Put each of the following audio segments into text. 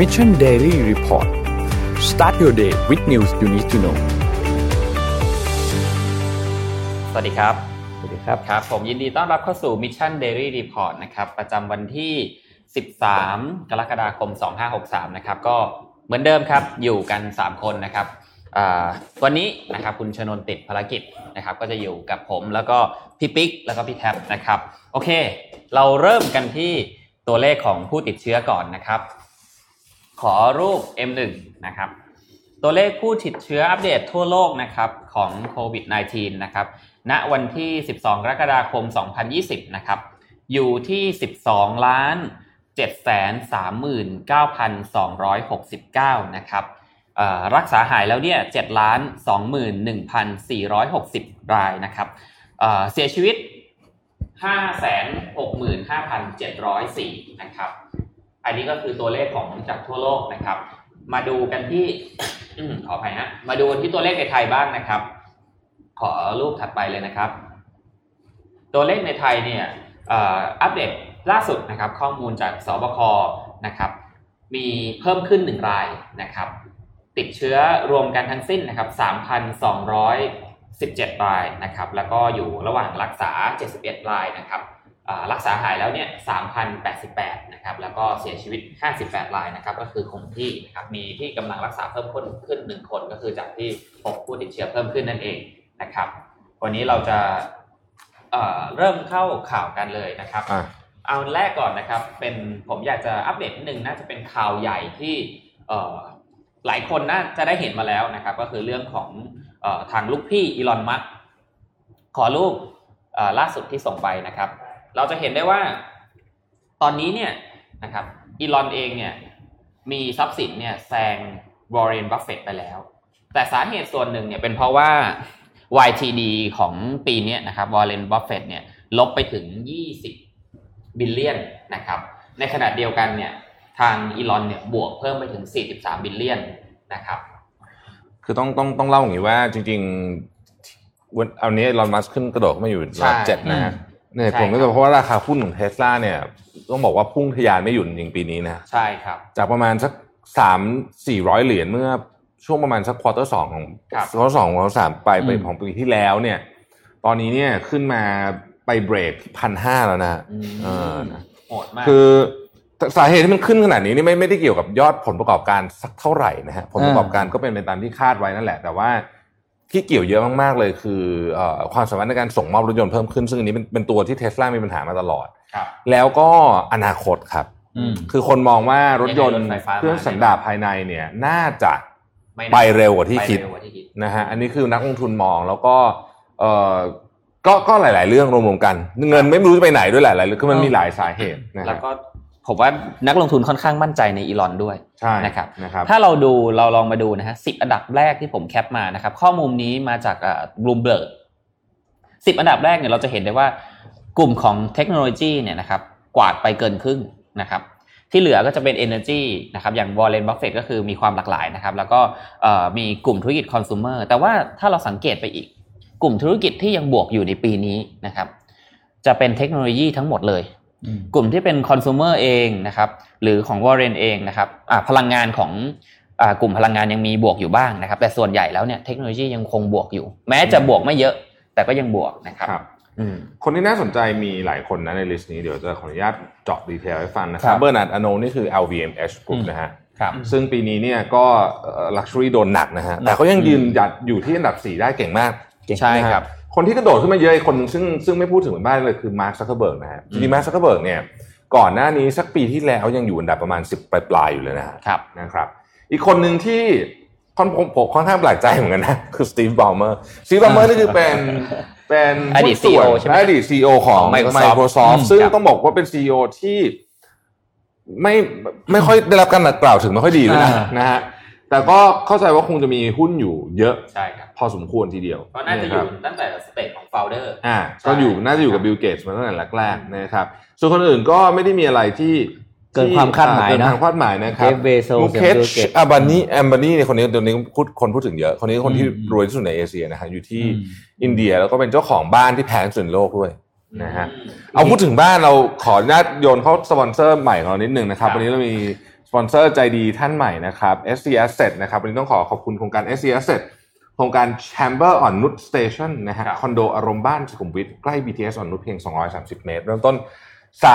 Mission Daily Report start your day with news you need to know สวัสดีครับ สวัสดีครับ ครับ ผมยินดีต้อนรับเข้าสู่ Mission Daily Report นะครับ ประจำวันที่ 13 กรกฎาคม 2563 นะครับ ก็เหมือนเดิมครับ อยู่กัน 3 คนนะครับอ่าวันนี้นะครับคุณชนนติดภารกิจนะครับ ก็จะอยู่กับผมแล้วก็พี่ปิ๊กแล้วก็พี่แท็บนะครับ โอเค เราเริ่มกันที่ตัวเลขของผู้ติดเชื้อก่อนนะครับ ขอรูป M1 นะครับ ตัวเลขผู้ติดเชื้ออัปเดตทั่วโลกนะครับของโควิด -19 นะครับ ณ วันที่ 12 กรกฎาคม 2020 นะครับ อยู่ที่ 12 ล้าน739,269 นะครับรักษาหายแล้วเนี่ย7ล้าน21,460 รายนะครับเสียชีวิต 565,704 นะครับ อันนี้ก็คือตัวเลขของจากทั่วโลกนะครับ มาดูกันที่อขออภัยฮะมาดูที่ตัวเลขในไทยบ้างนะครับ ขอรูปถัดไปเลยนะครับ ตัวเลขในไทยเนี่ยอัปเดตล่าสุดนะครับ ข้อมูลจากสบคนะครับ มีเพิ่มขึ้นหนึ่งรายนะครับ ติดเชื้อรวมกันทั้งสิ้นนะครับ 3,217 รายนะครับ แล้วก็อยู่ระหว่างรักษา 71 รายนะครับ รักษาหายแล้วเนี่ย3,088นะครับ แล้วก็เสียชีวิต 58 รายนะครับ ก็คือคงที่นะครับ มีที่กำลังรักษาเพิ่มขึ้นขึ้น 1 คนก็คือจากที่พบผู้ติดเชื้อเพิ่มขึ้นนั่นเองนะครับ วันนี้เราจะเอ่อเริ่มเข้าข่าวกันเลยนะครับอะเอาแรกก่อนนะครับ เป็นผมอยากจะอัปเดตนิดนึงน่าจะเป็นข่าวใหญ่ที่เอ่อหลายคนน่าจะได้เห็นมาแล้วนะครับ ก็คือเรื่องของเอ่อทางลูกพี่อีลอนมัสก์ขอรูปเอ่อล่าสุดที่ส่งไปนะครับ เราจะเห็นได้ว่าตอนนี้เนี่ยนะครับอีลอนเองเนี่ยมีทรัพย์สินเนี่ยแซงวอร์เรนบัฟเฟตไปแล้ว แต่สาเหตุส่วนหนึ่งเนี่ยเป็นเพราะว่า YTD ของปีนี้นะครับวอร์เรนบัฟเฟตเนี่ยลบไปถึง 20 billionนะครับในขณะเดียวกันเนี่ยทางอีลอนเนี่ยบวกเพิ่มไปถึง 43 บิลเลียนนะครับคือต้องต้องต้องเล่าอย่างนี้ว่าจริงๆวันเอานี้ลอนมัสขึ้นกระโดดเข้ามาอยู่ระดับใช่เจ็ดนะฮะ เนี่ยใช่ผมก็ครัจะบเพราะว่าราคาหุ้นของเทสลาเนี่ย ต้องบอกว่าพุ่งทะยานไม่หยุดจริงๆปีนี้นะใช่ครับ จากประมาณสักสามสี่ร้อยเหรียญเมื่อช่วงประมาณสักควอเตอร์สองของครับควอเตอร์สองของสามไปไปอืมของปีที่แล้วเนี่ย ตอนนี้เนี่ยขึ้นมาไปเบรกพันห้าแล้วนะฮะอืมเออนะโหดมากคือสาเหตุที่มันขึ้นขนาดนี้นี่ไม่ไม่ได้เกี่ยวกับยอดผลประกอบการสักเท่าไหร่นะฮะผลประกอบการก็เป็นไปตามที่คาดไว้นั่นแหละ แต่ว่า ที่เกี่ยวเยอะมาก ๆ เลยคือเอ่อความสามารถในการส่งมอบรถยนต์เพิ่มขึ้น ซึ่งอันนี้เป็นเป็นตัวที่เทสลามีปัญหามาตลอดครับแล้วก็อนาคตครับอืมคือคนมองว่ารถยนต์ยังไงรถไฟฟ้าเครื่องสันดาปภายในเนี่ยน่าจะม่น่าไปเร็วกว่าที่คิดไปเร็วกว่าที่คิดนะฮะอันนี้คือนักลงทุนมองแล้วก็เอ่อก็ก็หลาย ๆ เรื่องรวมๆกัน เงินไม่รู้จะไปไหนด้วยหลายๆเรื่องคือมันมีหลายสาเหตุนะฮะแล้วก็ ผมว่านักลงทุนค่อนข้างมั่นใจในอีลอนด้วยใช่นะครับนะครับ ถ้าเราดูเราลองมาดูนะฮะสิบอันดับแรกที่ผมแคปมานะครับ ข้อมูลนี้มาจากบลูมเบิร์กสิบอันดับแรกเนี่ยเราจะเห็นได้ว่ากลุ่มของเทคโนโลยีเนี่ยนะครับกวาดไปเกินครึ่งนะครับที่เหลือก็จะเป็น Energy นะครับอย่างวอร์เรนบัฟเฟตก็คือมีความหลากหลายนะครับ แล้วก็เอ่อมีกลุ่มธุรกิจคอน sumer แต่ว่าถ้าเราสังเกตไปอีก กลุ่มธุรกิจที่ยังบวกอยู่ในปีนี้นะครับ จะเป็นเทคโนโลยีทั้งหมดเลย กลุ่มที่เป็นคอน sumer เองนะครับ หรือของวอร์เรนเองนะครับอ่าพลังงานของอ่ากลุ่มพลังงานยังมีบวกอยู่บ้างนะครับ แต่ส่วนใหญ่แล้วเนี่ยเทคโนโลยียังคงบวกอยู่ แม้จะบวกไม่เยอะ แต่ก็ยังบวกนะครับครับอืมคนที่น่าสนใจมีหลายคนนะใน list นี้เดี๋ยวจะขออนุญาตเจาะ detail ให้ฟังนะครับครับเบอร์นาร์ดอาร์โนนี่คือ LVMH Group อืมนะฮะครับซึ่งปีนี้เนี่ยก็ luxury โดนหนักนะฮะแต่เขายังยืนหยัดอยู่ที่อันดับ 4 ได้เก่งมากใช่ครับนะฮะ คนที่กระโดดขึ้นมาเยอะอีกคนหนึ่งซึ่งซึ่งไม่พูดถึงเหมือนบ้านเลยคือมาร์คซักเคอร์เบิร์กนะฮะจริงๆมาร์คซักเคอร์เบิร์กเนี่ยก่อนหน้านี้สักปีที่แล้วยังอยู่อันดับประมาณ 10 ปลายๆอยู่เลยนะฮะครับนะครับ อีกคนหนึ่งที่ค่อนผมผมค่อนข้างแปลกใจเหมือนกันนะ คือสตีฟบ a ลเมอร์สตีฟบ a ลเมอร์นี่คือเป็นเป็นอดีตหุ้นส่วน CEO ใช่ไหมอดีต CEO ของของ Microsoft Microsoft อืมซึ่งครับต้องบอกว่าเป็น CEO ที่ไม่ไม่ค่อยได้รับการกล่าวถึงไม่ค่อยดีด้วยนะอ่านนะฮะ แต่ก็เข้าใจว่าคงจะมีหุ้นอยู่เยอะใช่ครับพอสมควรทีเดียวก็น่าจะอยู่ตั้งแต่ stage ของ founderอ่าใช่ก็อยู่น่าจะอยู่กับบิลเกตส์มาตั้งแต่แรกๆนะครับส่วนคนอื่นก็ไม่ได้มีอะไรที่เกินความคาดหมายนะเกินความคาดหมายนะครับ Jeff Bezos มูเคช Bill Gates อาบานี่แอมบานี่เนี่ยคนนี้เดี๋ยวนี้พูดคนพูดถึงเยอะ คนนี้คนที่อืมรวยที่สุดในเอเชียนะฮะอยู่ที่อืมอินเดียแล้วก็เป็นเจ้าของบ้านที่แพงที่สุดในโลกด้วยนะฮะอืมเอาพูดถึงบ้านเราขออนุญาตโยนเข้าสปอนเซอร์ใหม่ของเรานิดนึงนะครับครับวันนี้เรามีส ปอนเซอร์ใจดีท่านใหม่นะครับ SC Asset นะครับวันนี้ต้องขอขอบคุณโครงการ SC Asset โครงการ Chamber on Nut Station นะฮะครับคอนโดอารมณ์บ้านสุขุมวิทใกล้ BTS on Nut เพียง 230 เมตร เริ่มต้น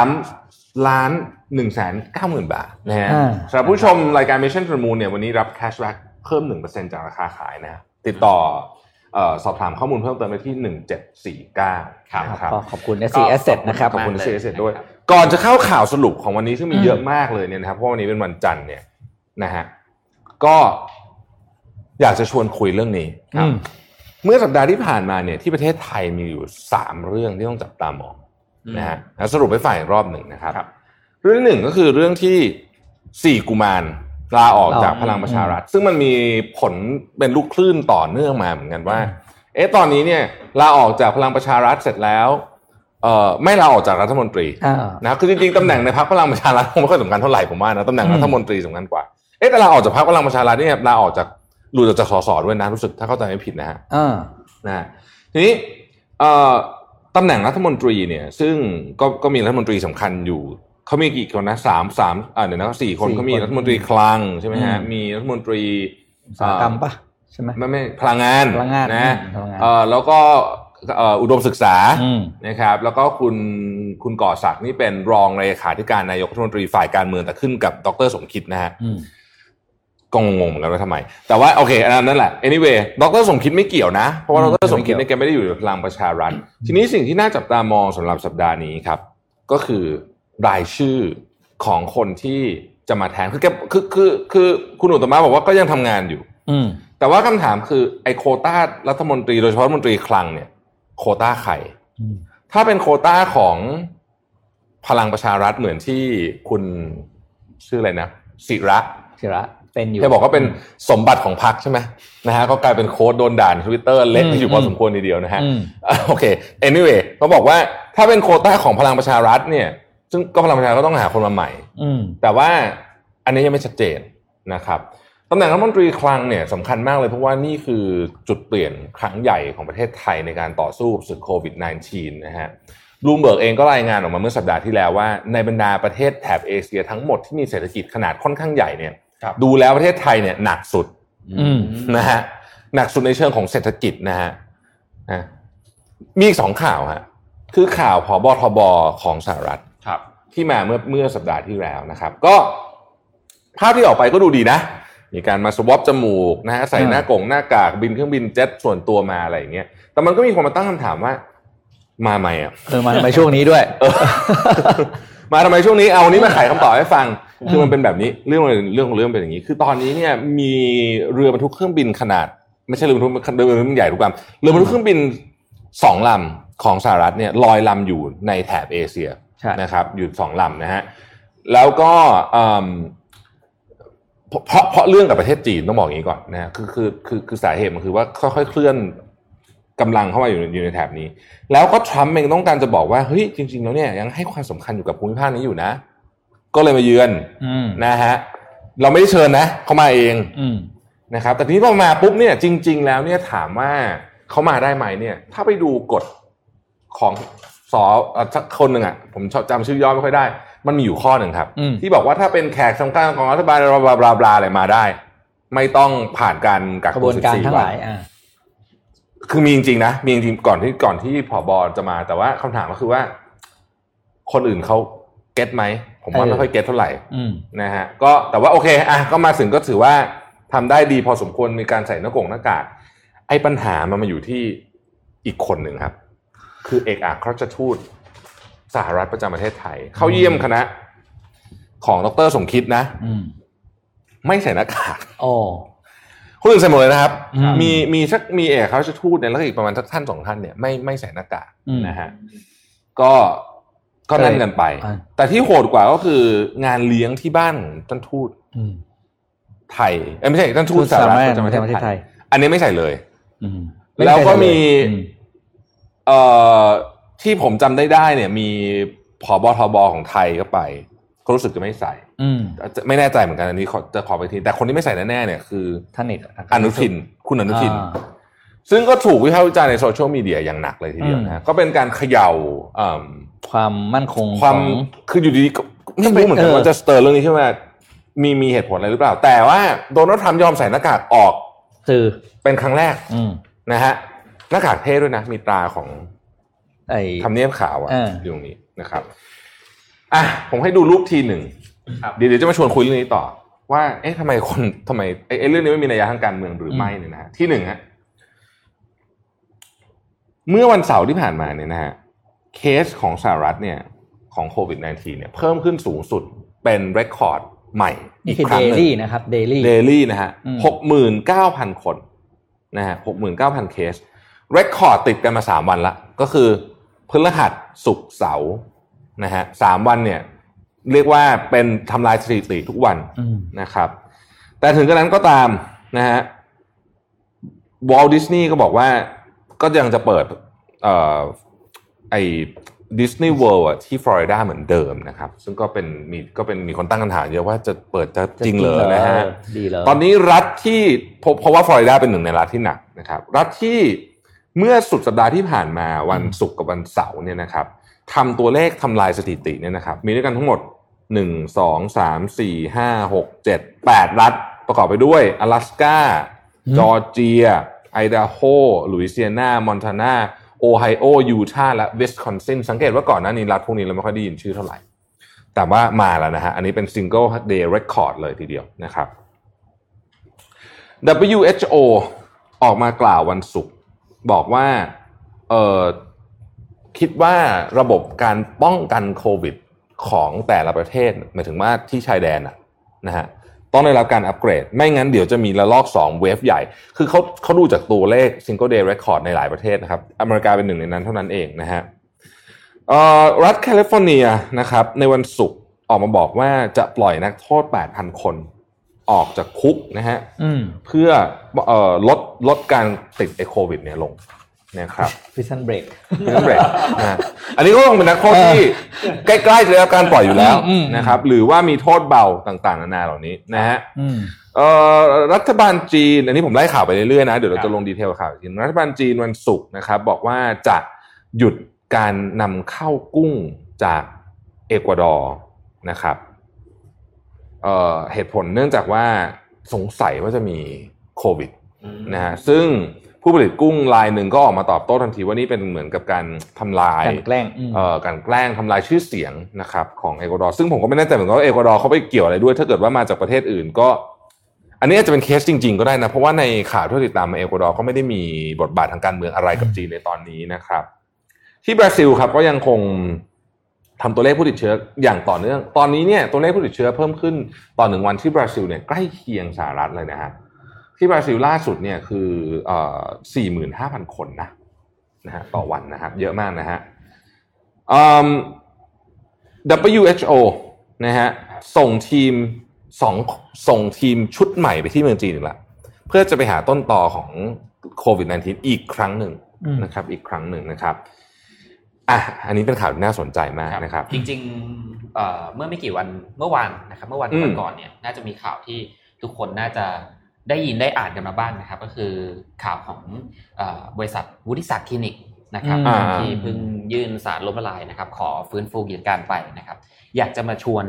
3 ล้าน1แสน9หมื่นบาทนะฮะอ่าสำหรับผู้ชมรายการ Mission to the Moon เนี่ยวันนี้รับ cashback เพิ่ม 1%จากราคาขายนะฮะติดต่อเอ่อสอบถามข้อมูลเพิ่มเติมได้ที่ 1749 ครับนะครับก็ขอบคุณ SC Asset นะครับ ขอบคุณมากเซเลยเสร็จด้วยนะครับ ก่อนจะเข้าข่าวสรุปของวันนี้ซึ่งมีอืมเยอะมากเลยเนี่ยนะครับเพราะวันนี้เป็นวันจันทร์เนี่ยนะฮะก็อยากจะชวนคุยเรื่องนี้อืมเมื่อสัปดาห์ที่ผ่านมาเนี่ยที่ประเทศไทยมีอยู่สามเรื่องที่ต้องจับตามองนะฮะแล้วสรุปให้ฝ่ายอีกรอบหนึ่งนะครับครับเรื่องที่หนึ่งก็คือเรื่องที่สี่กุมารลาออกจากอ๋อพลังประชารัฐ ซึ่งมันมีผลเป็นลูกคลื่นต่อเนื่องมาเหมือนกันว่า เอ๊ะตอนนี้เนี่ยลาออกจากพลังประชารัฐเสร็จแล้ว เอ่อไม่ลาออกจากรัฐมนตรีอ่านะครับคือจริงๆตำแหน่งในพรรคพลังประชารัฐคงไม่ค่อยสำคัญเท่าไหร่ผมว่านะตำแหน่งอืมรัฐมนตรีสำคัญกว่าเอ๊ะแต่ลาออกจากพรรคพลังประชารัฐเนี่ยลาออกจากหลุดออกจากสสด้วยนะรู้สึกถ้าเข้าใจไม่ผิดนะฮะอ่านะฮะทีนี้เอ่อตำแหน่งรัฐมนตรีเนี่ยซึ่งก็ก็มีรัฐมนตรีสำคัญอยู่เขามีกี่คนนะสามสามอ่าเดี๋ยวนะสี่คนสี่เขามีคนรัฐมนตรีคลังใช่ไหมฮะอืมมีรัฐมนตรีอุตสาหกรรมปะใช่ไหมไม่ไม่พลังงานพลังงานนะอืมพลังงานเอ่อแล้วก็เอ่ออุดมศึกษาอืมนะครับแล้วก็คุณคุณก่อศักดิ์นี่เป็นรองเลขาธิการนายกรัฐมนตรีฝ่ายการเมืองแต่ขึ้นกับดรสมคิดนะฮะอืมก็งงๆเหมือนกันว่าทำไม แต่ว่าโอเคอันนั้นนั่นแหละ anyway ดรสมคิดไม่เกี่ยวนะ เพราะว่าอืดมรสมคิดเนี่ยแกไม่ได้อยู่ในพลังประชารัฐ ทีนี้สิ่งที่น่าจับตามองสำหรับสัปดาห์นี้ครับ ก็คือรายชื่อของคนที่จะมาแทนคือแกคือคือคือคุณอุตตมะบอกว่าก็ยังทำงานอยู่ อืมแต่ว่าคำถามคือไอ้โควต้ารัฐมนตรีโดยเฉพาะรัฐมนตรีคลังเนี่ย โควต้าใครอืมถ้าเป็นโควต้าของพลังประชารัฐเหมือนที่คุณชื่ออะไรนะศิระศิระเป็นอยู่แกบอกว่าเป็นสมบัติของพรรคใช่ไหมนะฮะก็กลายเป็นโค้ดโดนด่าในทวิตเตอร์เละอืมที่อยู่พอสมควรทีเดียวนะฮะอืมอะโอเค anyway เขาบอกว่าถ้าเป็นโควต้าของพลังประชารัฐเนี่ย ซึ่งก็พลังประชารัฐก็ต้องหาคนมาใหม่อืมแต่ว่าอันนี้ยังไม่ชัดเจนนะครับ ตำแหน่งรัฐมนตรีคลังเนี่ยสำคัญมากเลยเพราะว่านี่คือจุดเปลี่ยนครั้งใหญ่ของประเทศไทยในการต่อสู้กับศึกโควิด -19 นะฮะบลูมเบิร์กเองก็รายงานออกมาเมื่อสัปดาห์ที่แล้วว่าในบรรดาประเทศแถบเอเชียทั้งหมดที่มีเศรษฐกิจขนาดค่อนข้างใหญ่เนี่ยครับดูแล้วประเทศไทยเนี่ยหนักสุดอืมนะฮะหนักสุดในเชิงของเศรษฐกิจนะฮะนะมีอีกสองข่าวฮะคือข่าวผอบทบของสหรัฐครับ ที่มาเมื่อเมื่อสัปดาห์ที่แล้วนะครับ ก็ภาพที่ออกไปก็ดูดีนะ มีการมาสวอปจมูกนะฮะใส่อ่าหน้ากงหน้ากากบินเครื่องบินเจ็ตส่วนตัวมาอะไรอย่างเงี้ยแต่มันก็มีคนมาตั้งคำถามว่า มาไหมอะเออมาในช่วงนี้ด้วยเออมาทำไมช่วงนี้เอาวันนี้มาไขคำตอบให้ฟังคือมันเป็นแบบนี้เรื่องมันเรื่องของเรื่องเป็นอย่างนี้ คือตอนนี้เนี่ยมีเรือบรรทุกเครื่องบินขนาด ไม่ใช่เรือบรรทุกเรือบรรทุกใหญ่ทุกลำเรือบรรทุกเครื่องบินสองลำของสหรัฐเนี่ยลอยลำอยู่ในแถบเอเชียใช่นะครับอยู่สองลำนะฮะแล้วก็ เอิ่มเพราะเพราะเพราะเรื่องกับประเทศจีนต้องบอกอย่างนี้ก่อนนะฮะคือคือคือคือสาเหตุมันคือว่าค่อยๆเคลื่อนกำลังเข้ามาอยู่ในอยู่ในแถบนี้ แล้วก็ทรัมป์เองต้องการจะบอกว่าเฮ้ยจริง ๆ แล้วเนี่ยยังให้ความสำคัญอยู่กับภูมิภาคนี้อยู่นะ ก็เลยมาเยือนอืมนะฮะเราไม่ได้เชิญนะเขามาเองอืมนะครับ แต่ทีนี้พอมาปุ๊บเนี่ย จริง ๆ แล้วเนี่ยถามว่าเขามาได้ไหมเนี่ย ถ้าไปดูกฎของสอเอ่อสักคนหนึ่งอะผมชอบจำชื่อย่อไม่ค่อยได้ มันมีอยู่ข้อหนึ่งครับอืมที่บอกว่าถ้าเป็นแขกสำคัญของรัฐบาลบลาบลาบลาบลาอะไรมาได้ ไม่ต้องผ่านการกักกระบตัววนการทั้ง14หวัลานยอ่าคือมีจริงๆนะมีจริงๆก่อนที่ก่อนที่ผอบอจะมา แต่ว่าคำถามก็คือว่า คนอื่นเขาเก็ตไหมผมว่าเออไม่ค่อยเก็ตเท่าไหร่อืมนะฮะ ก็แต่ว่าโอเค อะก็มาถึงก็ถือว่าทำได้ดีพอสมควรมีการใส่หน้ากงหน้ากากไอ้ปัญหามันมาอยู่ที่อีกคนหนึ่งครับ คือเอกอัครราชทูต สหรัฐประจำประเทศไทย เข้าเยี่ยมคณะ ของดรสมคิดนะอืมไม่ใส่หน้ากากโอ้คนอื่นใส่หมดเลยนะครับอืมมีมีสักมีเอกอัครราชทูตเนี่ยแล้วก็อีกประมาณสักท่านสองท่านเนี่ยไม่ไม่ใส่หน้ากากอืมนะฮะก็ก็นั่นกันไปอ่าแต่ที่โหดกว่าก็คืองานเลี้ยงที่บ้านท่านทูตอืมไทยเอ้ยไม่ใช่ท่านทูตสหรัฐประจำประประเทเทศศไทไทยยอันนี้ไม่ใส่เลยอืมแล้วก็มีอืมเอ่อ ที่ผมจำได้ได้เนี่ย มีผอบทบของไทยก็ไปเขารู้สึกจะไม่ใส่ อืมจะไม่แน่ใจเหมือนกันอันนี้ขอจะขอไปทีแต่คนที่ไม่ใส่แน่ๆเนี่ยคือท่านเอกอนุทิน คุณอนุทินอ่าซึ่งก็ถูกวิพากษ์วิจารณ์ในโซเชียลมีเดียอย่างหนักเลยทีเดียวนะฮะก็เป็นการเขย่าเอิ่มความมั่นคงความของคืออยู่ดีๆก็ไม่รู้เหมือนกันเออว่าจะสเตอร์เรื่องนี้ใช่ไหมมีมีเหตุผลอะไรหรือเปล่า แต่ว่าโดนัลด์ทรัมป์ยอมใส่หน้ากากออกสื่อเป็นครั้งแรกอืมนะฮะหน้ากากเท่ด้วยนะ มีตราของไอ้ ทำเนียบขาวอะเอออยู่ตรงนี้นะครับอะผมให้ดูรูปทีหนึ่งครับเดี๋ยวเดี๋ยวจะมาชวนคุยเรื่องนี้ต่อ ว่า เอ๊ะทำไมคนทำไมไอ้ไอ้เรื่องนี้ไม่มีนัยยะทางการเมืองหรือไม่เนี่ยนะฮะที่หนึ่งฮะเมื่อวันเสาร์ที่ผ่านมาเนี่ยนะฮะเคสของสหรัฐเนี่ยของโควิด -19 เนี่ยเพิ่มขึ้นสูงสุดเป็น record ใหม่อีกครั้เดงหนึ่งนี่คือ daily นะครับ daily daily นะฮะอืมหกหมื่นเก้าพันคนนะฮะหกหมื่นเก้าพันเคส record ติดกันมาสามวันละก็คือพ ฤหัสศุกร์เสาร์นะฮะสามวันเนี่ย เรียกว่าเป็นทำลายสถิติทุกวันอืมนะครับ แต่ถึงกระนั้นก็ตามนะฮะวอลดิสนีย์ก็บอกว่าก็ยังจะเปิดเอ่อไอ้ดิสนีย์เวิลด์ที่ฟลอริดาเหมือนเดิมนะครับ ซึ่งก็เป็นมีก็เป็นมีคนตั้งคำถามเยอะว่าจะเปิดจะจริงเหรอนะฮะดีเลยตอนนี้รัฐที่เพราะเพราะว่าฟลอริดาเป็นหนึ่งในรัฐที่หนักนะครับ รัฐที่ เมื่อสุดสัปดาห์ที่ผ่านมาวันศุกร์กับวันเสาร์เนี่ยนะครับทำตัวเลขทำลายสถิติเนี่ยนะครับ มีด้วยกันทั้งหมดหนึ่งสองสามสี่ห้าหกเจ็ดแปดรัฐ ประกอบไปด้วยอลาสกาจอร์เจีย ไอดาโฮลุยเซียนามอนทานาโอไฮโอ ยูทาห์และวิสคอนซิน สังเกตว่าก่อนหน้านี้รัฐพวกนี้เราไม่ค่อยได้ยินชื่อเท่าไหร่ แต่ว่ามาแล้วนะฮะ อันนี้เป็น single day record เลยทีเดียวนะครับ WHO ออกมากล่าววันศุกร์ บอกว่าเออคิดว่าระบบการป้องกันโควิดของแต่ละประเทศหมายถึงว่าที่ชายแดนนะนะฮะต้องได้รับการอัปเกรด ไม่งั้นเดี๋ยวจะมีระลอก 2 เวฟใหญ่ คือเขาเขาดูจากตัวเลข single day record ในหลายประเทศนะครับ อเมริกาเป็นหนึ่งในนั้นเท่านั้นเองนะฮะรัฐแคลิฟอร์เนียนะครับในวันศุกร์ออกมาบอกว่าจะปล่อยนักโทษ 8,000 คน ออกจากคุกนะฮะอืมเพื่อเอ่อลดลดการติดไอโควิด เนี่ยลงนะครับ prison break ไม่ต้องเบรกนะฮะอันนี้ก็ต้องเป็นนักโทษที่ใกล้ๆจะได้รับการปล่อยอยู่แล้วอืมอืมนะครับ หรือว่ามีโทษเบาต่างๆ นานาเหล่านี้นะฮะอืมเอ่อรัฐบาลจีน อันนี้ผมไล่ข่าวไปเรื่อยๆนะเดี๋ยวเราจะลง detail ข่าวอีกทีรัฐบาลจีนวันศุกร์นะครับ บอกว่าจะหยุดการนำเข้ากุ้งจากเอกวาดอร์นะครับ เอ่อเหตุผลเนื่องจากว่าสงสัยว่าจะมีโควิดนะฮะซึ่งผู้ผลิตกุ้งรายหนึ่งก็ออกมาตอบโต้ทันทีว่านี่เป็นเหมือนกับการทำลายการแกล้งอืมเอ่อการแกล้งทำลายชื่อเสียงนะครับของเอกวาดอร์ซึ่งผมก็ไม่แน่ใจเหมือนกันว่าเอกวาดอร์เขาไปเกี่ยวอะไรด้วย ถ้าเกิดว่ามาจากประเทศอื่นก็ อันนี้อาจจะเป็นเคสจริง ๆ ก็ได้นะ เพราะว่าในข่าวที่ติดตามมาเอกวาดอร์ก็ไม่ได้มีบทบาททางการเมืองอะไรกับจีนในตอนนี้นะครับ ที่บราซิลครับก็ยังคง ทำตัวเลขผู้ติดเชื้ออย่างต่อเนื่อง ตอนนี้เนี่ยตัวเลขผู้ติดเชื้อเพิ่มขึ้นต่อหนึ่งวันที่บราซิลเนี่ยใกล้เคียงสหรัฐเลยนะฮะที่บราซิลล่าสุดเนี่ยคือเอ่อสี่หมื่นห้าพันคนนะนะฮะต่อวันนะครับ เยอะมากนะฮะ WHO นะฮะส่งทีมสองส่งทีมชุดใหม่ไปที่เมืองจีนอีกแล้วเพื่อจะไปหาต้นต่อของโควิด -19 อีกครั้งหนึ่งนะครับ อีกครั้งหนึ่งนะครับ อะอันนี้เป็นข่าวที่น่าสนใจมากนะครับ จริงๆเอ่อเมื่อไม่กี่วันเมื่อวานนะครับ เมื่อวันอืมก่อนๆเนี่ยน่าจะมีข่าวที่ทุกคนน่าจะได้ยินได้อ่านกันมาบ้างนะครับ ก็คือข่าวของเอ่อบริษัทวุฒิศักดิ์คลินิกนะครับอืมที่เพิ่งยื่นสารล้มละลายนะครับ ขอฟื้นฟูกิจการไปนะครับ อยากจะมาชวน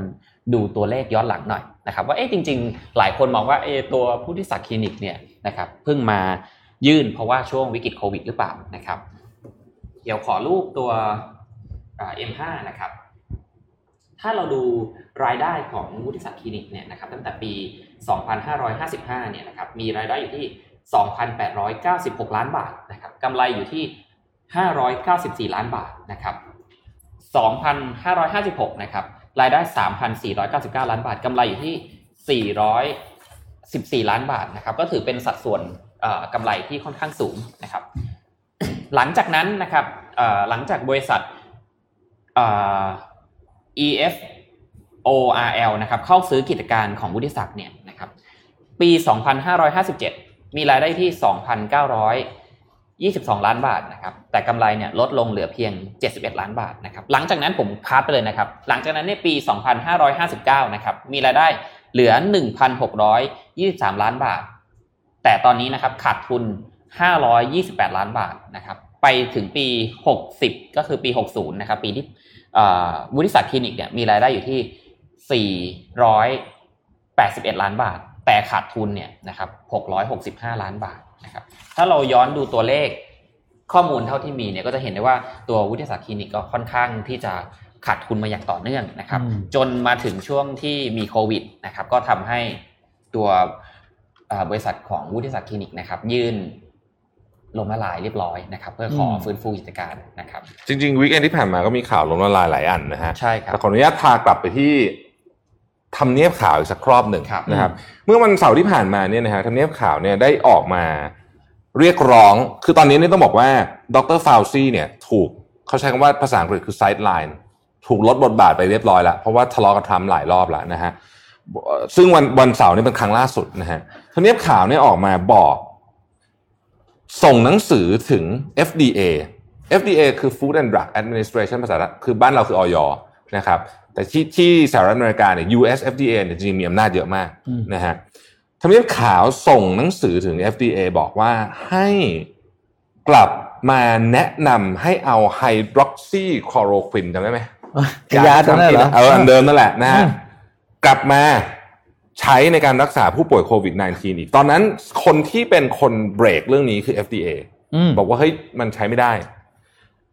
ดูตัวเลขย้อนหลังหน่อยนะครับ ว่าเอ๊ะจริง ๆ หลายคนมองว่าเอ๊ะตัวผู้ที่ศักดิ์คลินิกเนี่ยนะครับเพิ่งมายื่นเพราะว่าช่วงวิกฤตโควิดหรือเปล่านะครับ เดี๋ยวขอรูปตัว M5 นะครับ ถ้าเราดูรายได้ของวุฒิศักดิ์คลินิกเนี่ยนะครับตั้งแต่ปี 2555 เนี่ยนะครับมีรายได้อยู่ที่ 2,896 ล้านบาทนะครับกำไรอยู่ที่ 594 ล้านบาทนะครับ2,556 นะครับรายได้ 3,499 ล้านบาทกำไรอยู่ที่ 414 ล้านบาทนะครับก็ถือเป็นสัดส่วนกำไรที่ค่อนข้างสูงนะครับ หลังจากนั้นนะครับหลังจากบริษัท EF ORL นะครับเข้าซื้อกิจการของวุฒิศักดิ์เนี่ยนะครับปี 2557 มีรายได้ที่ 2,922 ล้านบาทนะครับแต่กำไรเนี่ยลดลงเหลือเพียง 71 ล้านบาทนะครับหลังจากนั้นผมคาดไปเลยนะครับหลังจากนั้นในปี 2559 นะครับมีรายได้เหลือ 1,623 ล้านบาท แต่ตอนนี้นะครับขาดทุน 528 ล้านบาทนะครับไปถึงปี 60 ก็คือปี 60 นะครับ ปีที่เอ่อวุฒิศักดิ์คลินิกเนี่ยมีรายได้อยู่ที่400 81 ล้านบาท แต่ขาดทุนเนี่ยนะครับ 665 ล้านบาทนะครับ ถ้าเราย้อนดูตัวเลขข้อมูลเท่าที่มีเนี่ยก็จะเห็นได้ว่าตัววิทยาศาสตร์คลินิกก็ค่อนข้างที่จะขาดทุนมาอย่างต่อเนื่องนะครับอืมจนมาถึงช่วงที่มีโควิดนะครับ ก็ทำให้ตัวเอ่อบริษัทของวุฒิศักดิ์คลินิกนะครับ ยื่น ลงละลายเรียบร้อยนะครับเพื่อขอฟื้นฟูกิจการนะครับจริงๆวีคเอนที่ผ่านมาก็มีข่าวล้มละลายหลายอันนะฮะใช่ครับแต่ขออนุญาตพากลับไปที่ทำเนียบข่าวอีกสักครอบหนึ่งครับนะครับ เมื่อวันเสาร์ที่ผ่านมาเนี่ยนะฮะทำเนียบขาวเนี่ยได้ออกมาเรียกร้อง คือตอนนี้นี่ต้องบอกว่าดรฟาวซี่เนี่ยถูกเขาใช้คำว่าภาษาอังกฤษคือ sideline ถูกลดบทบาทไปเรียบร้อยแล้วเพราะว่าทะเลาะกับทรัมป์หลายรอบแล้วนะฮะเอ่อซึ่งวันวันเสาร์นี่เป็นครั้งล่าสุดนะฮะทำเนียบขาวเนี่ยออกมาบอก ส่งหนังสือถึง FDA FDA คือ Food and Drug Administration ภาษาคือบ้านเราคือออยนะครับแต่ที่ที่สหรัฐอเมริกาเนี่ย US FDA เนี่ยจริงๆมีอำนาจเยอะมากอืมนะฮะทำเนียบขาวส่งหนังสือถึง FDA บอกว่าให้กลับมาแนะนำให้เอาไฮดรอกซีคลอโรควินจำได้ไหมยาตัวนั้นเหรอเอออันเดิมนั่นแหละนะฮะอืมกลับมา ใช้ในการรักษาผู้ป่วยโควิด -19 อีก ตอนนั้นคนที่เป็นคนเบรกเรื่องนี้คือ FDA อืมบอกว่าเฮ้ยมันใช้ไม่ได้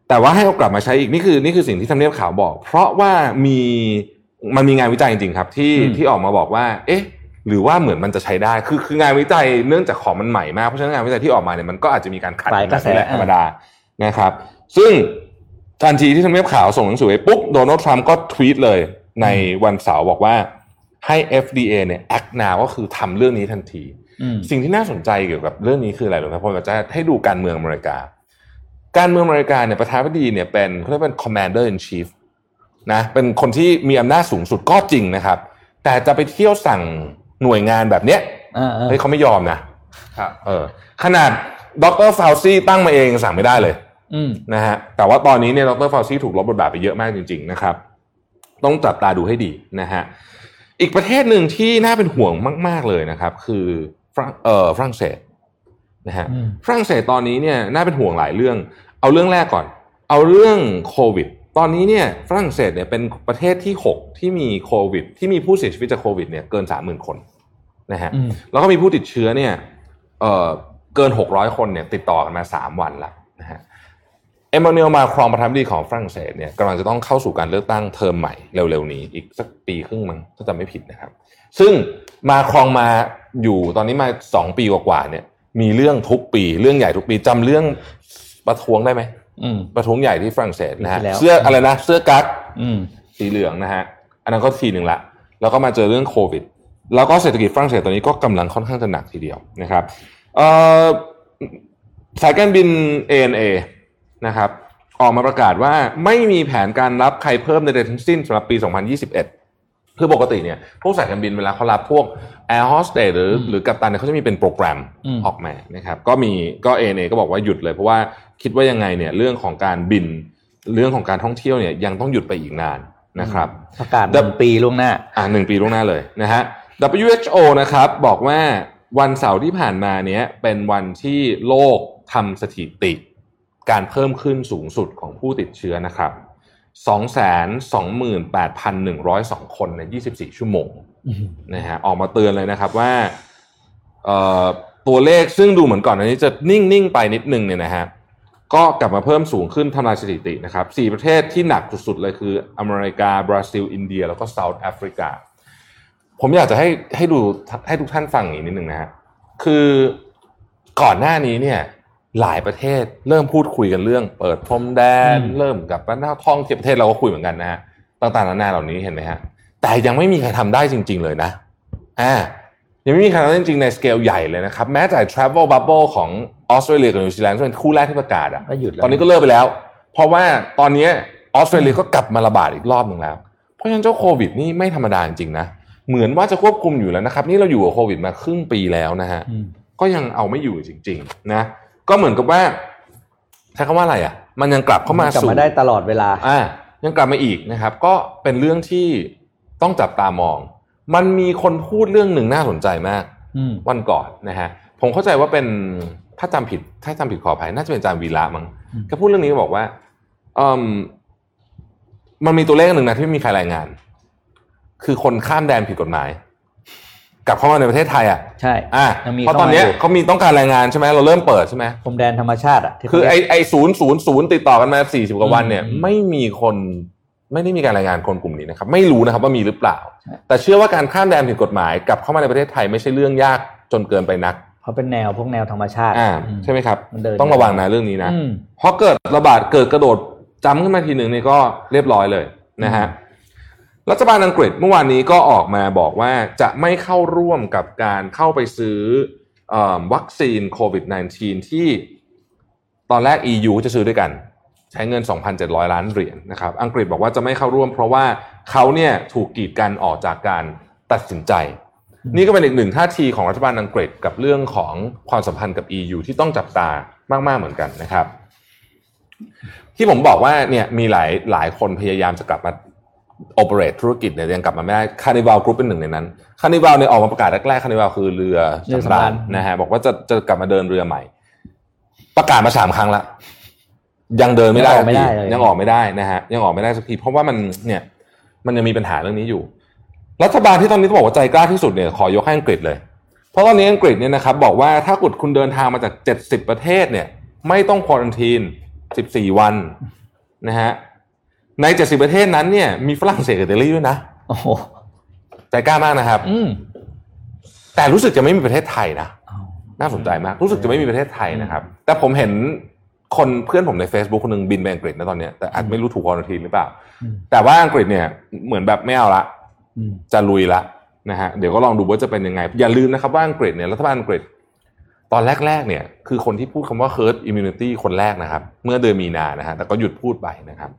แต่ว่าให้เอากลับมาใช้อีกนี่คือนี่คือสิ่งที่ทำเนียบขาวบอก เพราะว่ามีมันมีงานวิจัยจริงๆครับ ที่อืมที่ออกมาบอกว่า เอ๊ะ หรือว่าเหมือนมันจะใช้ได้ คือคืองานวิจัยเนื่องจากของมันใหม่มาก เพราะฉะนั้นงานวิจัยที่ออกมาเนี่ยมันก็อาจจะมีการขัดฝ่ายกระแสนี่แหละธรรมดานะครับ ซึ่งทันทีที่ทำเนียบขาวส่งหนังสือไปปุ๊บโดนัลด์ทรัมป์ก็ทวีตเลยในวันเสาร์บอกว่า ให้ FDA เนี่ย act now ก็คือทำเรื่องนี้ทันทีอืมสิ่งที่น่าสนใจเกี่ยวกับเรื่องนี้คืออะไรหรอครับผมอยากจะให้ดูการเมืองอเมริกา การเมืองอเมริกาเนี่ยประธานาธิบดีเนี่ยเป็นเขาเรียกเป็น commander in chief นะเป็นคนที่มีอำนาจสูงสุดก็จริงนะครับ แต่จะไปเที่ยวสั่งหน่วยงานแบบเนี้ยอ่าๆเฮ้ยเขาไม่ยอมนะครับเออขนาดดรฟาวซี่ตั้งมาเองสั่งไม่ได้เลยอืมนะฮะแต่ว่าตอนนี้เนี่ยดรฟาวซี่ถูกลดบทบาทไปเยอะมากจริง ๆ นะครับ ต้องจับตาดูให้ดีนะฮะ อีกประเทศหนึ่งที่น่าเป็นห่วงมาก ๆเลยนะครับ คือฝรั่งเอ่อฝรั่งเศสนะฮะอืมฝรั่งเศสตอนนี้เนี่ยน่าเป็นห่วงหลายเรื่อง เอาเรื่องแรกก่อน เอาเรื่องโควิด ตอนนี้เนี่ยฝรั่งเศสเนี่ยเป็นประเทศที่ 6 ที่มีโควิด ที่มีผู้เสียชีวิตจากโควิดเนี่ยเกิน 30,000 คนนะฮะอืมแล้วก็มีผู้ติดเชื้อเนี่ยเอ่อเกิน 600 คนเนี่ยติดต่อกันมา 3 วันละนะฮะ เอมมานูเอลมาครองประธานาธิบดีของฝรั่งเศสเนี่ยกำลังจะต้องเข้าสู่การเลือกตั้งเทอมใหม่เร็วๆนี้ อีกสักปีครึ่งมั้งถ้าจำไม่ผิดนะครับ ซึ่งมาครองมาอยู่ตอนนี้มา2ปีกว่าๆเนี่ยมีเรื่องทุกปี เรื่องใหญ่ทุกปีจำเรื่องประท้วงได้ไหมอืมประท้วงใหญ่ที่ฝรั่งเศสนะฮะปีที่แล้วเสื้ออะไรนะเสื้อกั๊กอืมสีเหลืองนะฮะอันนั้นก็ทีหนึ่งละแล้วก็มาเจอเรื่องโควิด แล้วก็เศรษฐกิจฝรั่งเศสตอนนี้ก็กำลังค่อนข้างจะหนักทีเดียวนะครับเอ่อสายการบิน ANA นะครับ ออกมาประกาศว่าไม่มีแผนการรับใครเพิ่มในใดทั้งสิ้นสำหรับปี 2021 คือปกติเนี่ยพวกสายการบินเวลาเขารับพวก Air Hostess หรืออืมหรือกัปตันเนี่ยเขาจะมีเป็นโปรแกรมอืมออกมานะครับ ก็มีก็ ANA ก็บอกว่าหยุดเลยเพราะว่าคิดว่ายังไงเนี่ยเรื่องของการบินเรื่องของการท่องเที่ยวเนี่ยยังต้องหยุดไปอีกนานนะครับประกาศหนึ่งปีล่วงหน้า อ่าหนึ่งปีล่วงหน้าเลยนะฮะ WHO นะครับบอกว่าวันเสาร์ที่ผ่านมาเนี้ยเป็นวันที่โลกทำสถิติ การเพิ่มขึ้นสูงสุดของผู้ติดเชื้อนะครับ228,102 คนใน 24 ชั่วโมงนะฮะออกมาเตือนเลยนะครับว่าเอ่อตัวเลขซึ่งดูเหมือนก่อนอันนี้จะนิ่ง ๆ ไปนิดนึงเนี่ยนะฮะก็กลับมาเพิ่มสูงขึ้นทำลายสถิตินะครับสี่ประเทศที่หนักสุด ๆ เลยคือ อเมริกา บราซิล อินเดีย แล้วก็เซาท์แอฟริกา ผมอยากจะให้ให้ดูให้ทุกท่านฟังอย่างนี้นิดนึงนะฮะคือก่อนหน้านี้เนี่ย หลายประเทศเริ่มพูดคุยกันเรื่อง เปิดพรมแดนอืมเริ่มกับบ้านท่องเที่ยวประเทศเราก็คุยเหมือนกันนะฮะต่างๆนานาเหล่านี้เห็นไหมฮะแต่ยังไม่มีใครทำได้จริง ๆ เลยนะอ่ายังไม่มีใครทำได้จริงๆในสเกลใหญ่เลยนะครับ แม้แต่ Travel Bubble ของออสเตรเลียกับนิวซีแลนด์ซึ่งเป็นคู่แรกที่ประกาศอะก็หยุดแล้วตอนนี้ก็เลิกไปแล้ว เพราะว่าตอนนี้ออสเตรเลียก็กลับมาระบาดอีกรอบหนึ่งแล้ว เพราะฉะนั้นเจ้าโควิดนี่ไม่ธรรมดาจริงๆนะเหมือนว่าจะควบคุมอยู่แล้วนะครับ นี่เราอยู่กับโควิดมาครึ่งปีแล้วนะฮะอืมก็ยังเอาไม่อยู่จริง ๆ นะ ก็เหมือนกับว่าใช้คำว่าอะไรอะ มันยังกลับเข้ามากลับสู่มาได้ตลอดเวลาอ่ายังกลับมาอีกนะครับ ก็เป็นเรื่องที่ต้องจับตามอง มันมีคนพูดเรื่องหนึ่งน่าสนใจมากอืมวันก่อนนะฮะผมเข้าใจว่าเป็นถ้าจำผิด ถ้าจำผิดขออภัยน่าจะเป็นอาจารย์วีระมั้งอืมก็พูดเรื่องนี้บอกว่าอืมมันมีตัวเลขหนึ่งนะที่ไม่มีใครรายงาน คือคนข้ามแดนผิดกฎหมาย กลับเข้ามาในประเทศไทยอะใช่อ่ายังมีเพราะตอนเนี้ยเข้ามาอยู่เขามีต้องการแรงงานใช่ไหมเราเริ่มเปิดใช่ไหมพรมแดนธรรมชาติอะที่คือเขาไอเรียกไอศูนย์ศูนย์ศูนย์ติดต่อกันมาสี่สิบกว่าวันเนี่ยอืมไม่มีคนไม่ได้มีการรายงานคนกลุ่มนี้นะครับ ไม่รู้นะครับว่ามีหรือเปล่าใช่แต่เชื่อว่าการข้ามแดนผิดกฎหมายกลับเข้ามาในประเทศไทยไม่ใช่เรื่องยากจนเกินไปนักเขาเป็นแนวพวกแนวธรรมชาติอ่าอืมใช่ไหมครับมันเดินต้องระวังนะเรื่องนี้นะอืมเพราะเกิดระบาดเกิดกระโดดจำขึ้นมาทีหนึ่งนี่ก็เรียบร้อยเลยนะฮะ รัฐบาลอังกฤษเมื่อวานนี้ก็ออกมาบอกว่าจะไม่เข้าร่วมกับการเข้าไปซื้ออวัคซีนโควิด -19 ที่ตอนแรก EU จะซื้อด้วยกัน ใช้เงิน 2,700 ล้านเหรียญนะครับ อังกฤษบอกว่าจะไม่เข้าร่วม เพราะว่าเขาเนี่ยถูกกีดกันออกจากการตัดสินใจ นี่ก็เป็นอีกหนึ่งท่าทีของรัฐบาลอังกฤษกับเรื่องของความสัมพันธ์กับ EU ที่ต้องจับตามาก ๆเหมือนกันนะครับ ที่ผมบอกว่าเนี่ยมีหลายหลายคนพยายามจะกลับมา operate ธุรกิจเนี่ยยังกลับมาไม่ได้คานิว a l กรุ๊ปเป็นหนึ่งในนั้นคานิว a l เนี่ยออกมาประกาศแรกๆคานิว a l คือเรือเรือสำสำราราญญนะฮะบอกว่าจะจะกลับมาเดินเรือใหม่ ประกาศมาสามครั้งละยังเดินไม่ได้ยังออกไม่ได้สักทีเลยยังออกไม่ได้นะฮะยังออกไม่ได้สักทีเพราะว่ามันเนี่ย มันยังมีปัญหาเรื่องนี้อยู่ รัฐบาลที่ตอนนี้ต้องบอกว่าใจกล้าที่สุดเนี่ยขอยกให้อังกฤษเลย เพราะตอนนี้อังกฤษเนี่ยนะครับบอกว่าถ้าเกิดคุณเดินทางมาจาก70ประเทศเนี่ย ไม่ต้องควอรันทีน14วันนะฮะ ใน 70 ประเทศนั้นเนี่ยมีฝรั่งเศสกับอิตาลีด้วยนะโอ้โหใจกล้ามากนะครับ อืมแต่รู้สึกจะไม่มีประเทศไทยนะอ้าวน่าสนใจมาก รู้สึกจะไม่มีประเทศไทยนะครับ แต่ผมเห็นคนเพื่อนผมใน Facebook คนหนึงบินไปอังกฤษนะตอนเนี้ยแต่อาจไม่รู้ถูกควอรันทีนหรือเปล่าอืมแต่ว่าอังกฤษเนี่ยเหมือนแบบไม่เอาละอืมจะลุยละนะฮะเดี๋ยวก็ลองดูว่าจะเป็นยังไง อย่าลืมนะครับว่าอังกฤษเนี่ยรัฐบาลอังกฤษ ตอนแรกๆเนี่ย คือคนที่พูดคำว่า herd immunity คนแรกนะครับ เมื่อเดือนมีนานะฮะแต่ก็หยุดพูดไปนะครับ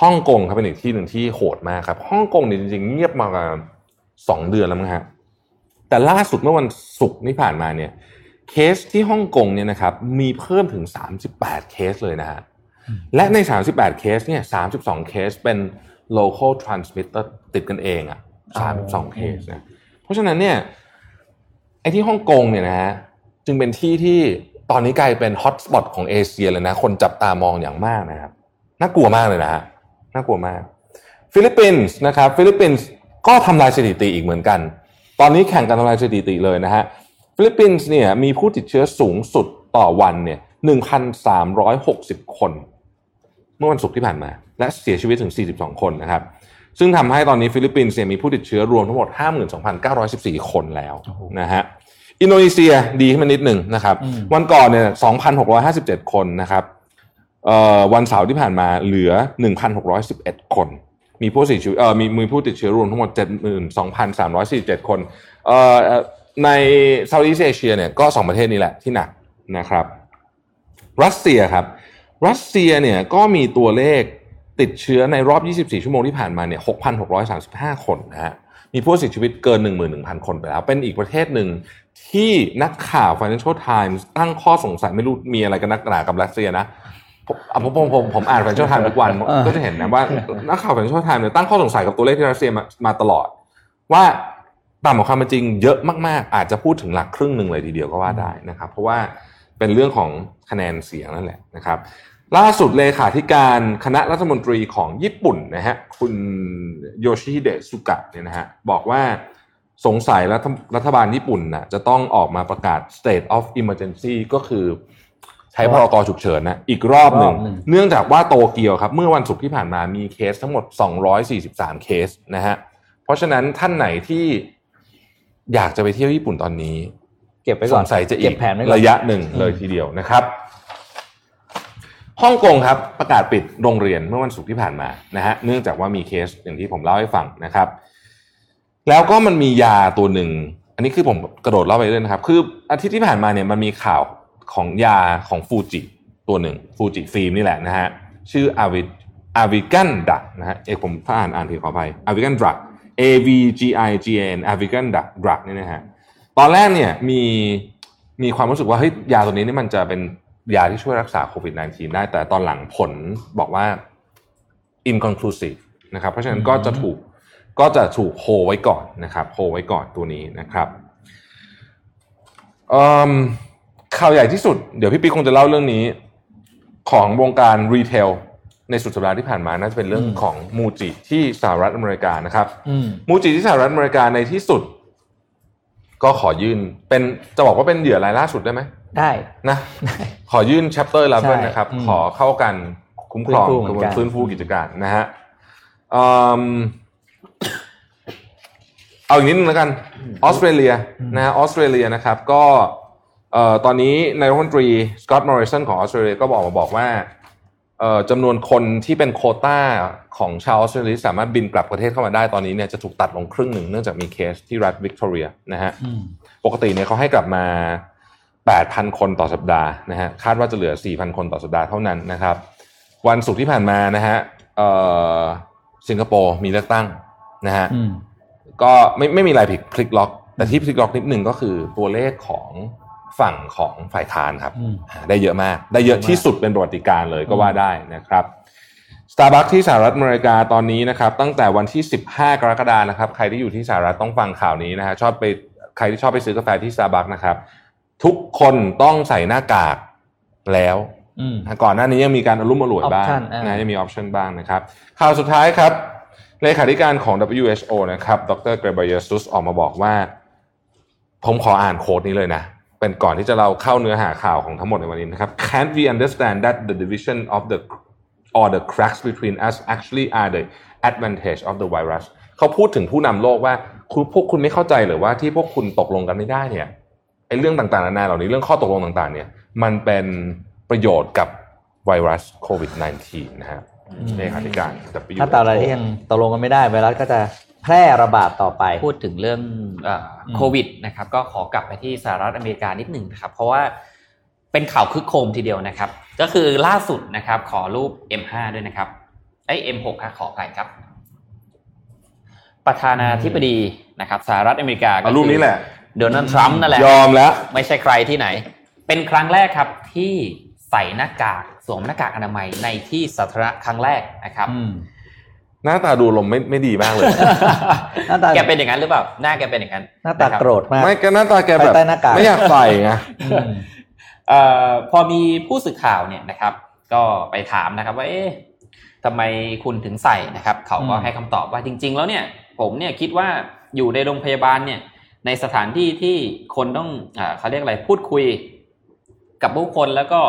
ฮ่องกงครับเป็นอีกที่หนึ่งที่โหดมากครับฮ่องกงเนี่ยจริงๆ เงียบมาประมาณสองเดือนแล้วมั้งฮะแต่ล่าสุดเมื่อวันศุกร์ที่ผ่านมาเนี่ยเคสที่ฮ่องกงเนี่ยนะครับมีเพิ่มถึง 38 เคสเลยนะฮะและใน 38 เคสเนี่ย32 เคสเป็น local transmitter ติดกันเองอะ32 เคสนะเพราะฉะนั้นเนี่ยไอ้ที่ฮ่องกงเนี่ยนะฮะจึงเป็นที่ที่ตอนนี้กลายเป็น hotspot ของเอเชียเลยนะ คนจับตามองอย่างมากนะครับน่ากลัวมากเลยนะฮะ น่ากลัวมาก ฟิลิปปินส์นะครับฟิลิปปินส์ก็ทำลายสถิติอีกเหมือนกัน ตอนนี้แข่งกันทำลายสถิติเลยนะฮะฟิลิปปินส์เนี่ยมีผู้ติดเชื้อสูงสุดต่อวันเนี่ย1,360 คน เมื่อวันศุกร์ที่ผ่านมา และเสียชีวิตถึง 42 คนนะครับ ซึ่งทำให้ตอนนี้ฟิลิปปินส์เนี่ยมีผู้ติดเชื้อรวมทั้งหมด 52,914 คนแล้วนะฮะอินโดนีเซียดีขึ้นมานิดหนึ่งนะครับอืมวันก่อนเนี่ย2,657 คนนะครับเอ่อ วันเสาร์ที่ผ่านมาเหลือ 1,611 คน มีผู้เสียชีวิตเอ่อมีมีผู้ติดเชื้อรวมทั้งหมด 72,347 คนเอ่อเอ่อใน Southeast Asia เนี่ยก็สองประเทศนี้แหละที่หนักนะครับ รัสเซียครับ รัสเซียเนี่ยก็มีตัวเลขติดเชื้อในรอบ 24 ชั่วโมงที่ผ่านมาเนี่ย 6,635 คนนะฮะ มีผู้เสียชีวิตเกิน 11,000 คนไปแล้ว เป็นอีกประเทศหนึ่งที่นักข่าว Financial Times ตั้งข้อสงสัยไม่รู้มีอะไรกันนักหนากับรัสเซียนะผมอะ ผมผมผมผมอ่าน Financial Times ทุกวันเออก็จะเห็นนะว่านักข่าว Financial Times เนี่ยตั้งข้อสงสัยกับตัวเลขที่รัสเซียมามาตลอด ว่าต่ำกว่าความเป็นจริงเยอะมากๆ อาจจะพูดถึงหลักครึ่งหนึ่งเลยทีเดียวก็ว่าได้นะครับ เพราะว่าเป็นเรื่องของคะแนนเสียงนั่นแหละนะครับ ล่าสุดเลขาธิการคณะรัฐมนตรีของญี่ปุ่นนะฮะคุณโยชิฮิเดะสุกะเนี่ยนะฮะบอกว่าสงสัยรัฐรัฐบาลญี่ปุ่นนะจะต้องออกมาประกาศ state of emergency ก็คือ ใช้พรกฉุกเฉินนะอีกรอบหนึ่งรอบหนึ่ง เนื่องจากว่าโตเกียวครับ เมื่อวันศุกร์ที่ผ่านมามีเคสทั้งหมด 243 เคสนะฮะเพราะฉะนั้นท่านไหนที่อยากจะไปเที่ยวญี่ปุ่นตอนนี้ เก็บไว้สก่อนงสัยจะอีเก็กบแผนไว้ก่อนระยะหนึ่งเลยทีเดียวนะครับฮ่องกงครับประกาศปิดโรงเรียนเมื่อวันศุกร์ที่ผ่านมานะฮะเนื่องจากว่ามีเคสอย่างที่ผมเล่าให้ฟังนะครับ แล้วก็มันมียาตัวหนึ่ง อันนี้คือผมกระโดดเล่าไปเรื่อยนะครับ คืออาทิตย์ที่ผ่านมาเนี่ยมันมีข่าว ของยาของฟูจิตัวหนึ่งฟูจิฟิล์มนี่แหละนะฮะชื่อ Avi Avigan drug นะฮะเอกผมถ้าอ่านอ่านผิดขออภัยอาวิกันดัก A V G I G N อาวิกันดักดักนี่นะฮะตอนแรกเนี่ยมีมีความรู้สึกว่าเฮ้ยยาตัวนี้นี่มันจะเป็นยาที่ช่วยรักษาโควิด -19 ได้ แต่ตอนหลังผลบอกว่า inconclusive นะครับ เพราะฉะนั้นก็จะถูกก็จะถูกโฮไว้ก่อนนะครับโฮไว้ก่อนตัวนี้นะครับเอิ่ม ข่าวใหญ่ที่สุดเดี๋ยวพี่ปิ๊กคงจะเล่าเรื่องนี้ ของวงการรีเทลในสุดสัปดาห์ที่ผ่านมาน่าจะเป็นเรื่องของมูจิที่สหรัฐอเมริกานะครับอืมมูจิที่สหรัฐอเมริกาในที่สุด ก็ขอยื่นเป็นจะบอกว่าเป็นเหยื่อรายล่าสุดได้ไหมได้นะขอยื่น chapter ใช่11นะครับอืมขอเข้ากันคุ้มครองฟื้นฟูเหมือนกันฟื้นฟูกิจการนะฮะอืมเอาอีกนิดนึงแล้วกันออสเตรเลียนะฮะออสเตรเลียนะครับ ก็เอ่อ ตอนนี้นายรัฐมนตรีสกอตต์มอริสันของออสเตรเลียก็ออกมาบอกว่าเอ่อจำนวนคนที่เป็นโควต้าของชาวออสเตรเลียที่สามารถบินกลับประเทศเข้ามาได้ตอนนี้เนี่ยจะถูกตัดลงครึ่งหนึ่งเนื่องจากมีเคสที่รัฐวิกตอเรียนะฮะอืมปกติเนี่ยเขาให้กลับมา 8,000 คนต่อสัปดาห์นะฮะคาดว่าจะเหลือ 4,000 คนต่อสัปดาห์เท่านั้นนะครับ วันศุกร์ที่ผ่านมานะฮะเอ่อสิงคโปร์มีเลือกตั้งนะฮะอืมก็ไม่ไม่มีอะไรผิดพลิกล็อก แต่ที่พลิกล็อกนิดหนึ่งก็คือตัวเลขของ ฝั่งของฝ่ายค้านครับอืมได้เยอะมาก ได้เยอะที่สุดเป็นประวัติการณ์เลยก็ว่าได้นะครับ Starbucks ที่สหรัฐอเมริกาตอนนี้นะครับ ตั้งแต่วันที่ 15 กรกฎาคมนะครับ ใครที่อยู่ที่สหรัฐต้องฟังข่าวนี้นะฮะชอบไปใครที่ชอบไปซื้อกาแฟที่ Starbucks นะครับ ทุกคนต้องใส่หน้ากากแล้วอืมก่อนหน้านี้ยังมีการอรุ่มอร่วยบ้าง Option อ่านนะยังมีออปชันบ้างนะครับ ข่าวสุดท้ายครับเลขาธิการของ WHO นะครับ ดรเกรเบเยซุสออกมาบอกว่า ผมขออ่านโค้ดนี้เลยนะ เป็นก่อนที่จะเราเข้าเนื้อหาข่าวของทั้งหมดในวันนี้นะครับ Can't we understand that the division of the or the cracks between us actually are the advantage of the virus เขาพูดถึงผู้นำโลกว่าคุณพวกคุณไม่เข้าใจหรือว่าที่พวกคุณตกลงกันไม่ได้เนี่ยไอ้เรื่องต่างๆนานาเหล่านี้เรื่องข้อตกลงต่างๆ เนี่ย มันเป็นประโยชน์กับไวรัสโควิด -19 นะฮะเลขาธิการ WHO ถ้าตราบใดที่ยังตกลงกันไม่ได้ไวรัสก็จะ แพร่ระบาดต่อไป พูดถึงเรื่องเอ่ออมโควิดนะครับ ก็ขอกลับไปที่สหรัฐอเมริกานิดหนึ่งนะครับ เพราะว่าเป็นข่าวคึกโครมทีเดียวนะครับ ก็คือล่าสุดนะครับ ขอรูป M5 ด้วยนะครับไอ้ M6 ครับขออภัยครับ ประธานาธิบดีนะครับสหรัฐอเมริกาก็เอารูปนี้แหละโดนัลด์ทรัมป์นั่นแหละยอมแล้ว ไม่ใช่ใครที่ไหน เป็นครั้งแรกครับที่ใส่หน้ากากสวมหน้ากากอนามัยในที่สาธารณะครั้งแรกนะครับอืม หน้าตาดูลมณ์ไม่ไม่ดีมากเลย หน้าตาแกเป็นอย่างนั้นหรือเปล่า หน้าแกเป็นอย่างนั้น หน้าตาะครับโกรธมาก ไม่แกหน้าตาแกแบบภายใต้หน้ากากไม่อยากใส่ไงอืมเอ่อพอมีผู้สื่อข่าวเนี่ยนะครับ ก็ไปถามนะครับ ว่า เอ๊ะทำไมคุณถึงใส่นะครับ เขาก็อืมให้คำตอบว่าจริง ๆ แล้วเนี่ย ผมเนี่ยคิดว่าอยู่ในโรงพยาบาลเนี่ย ในสถานที่ที่คนต้องอ่าเขาเรียกอะไรพูดคุยกับผู้คนแล้วก็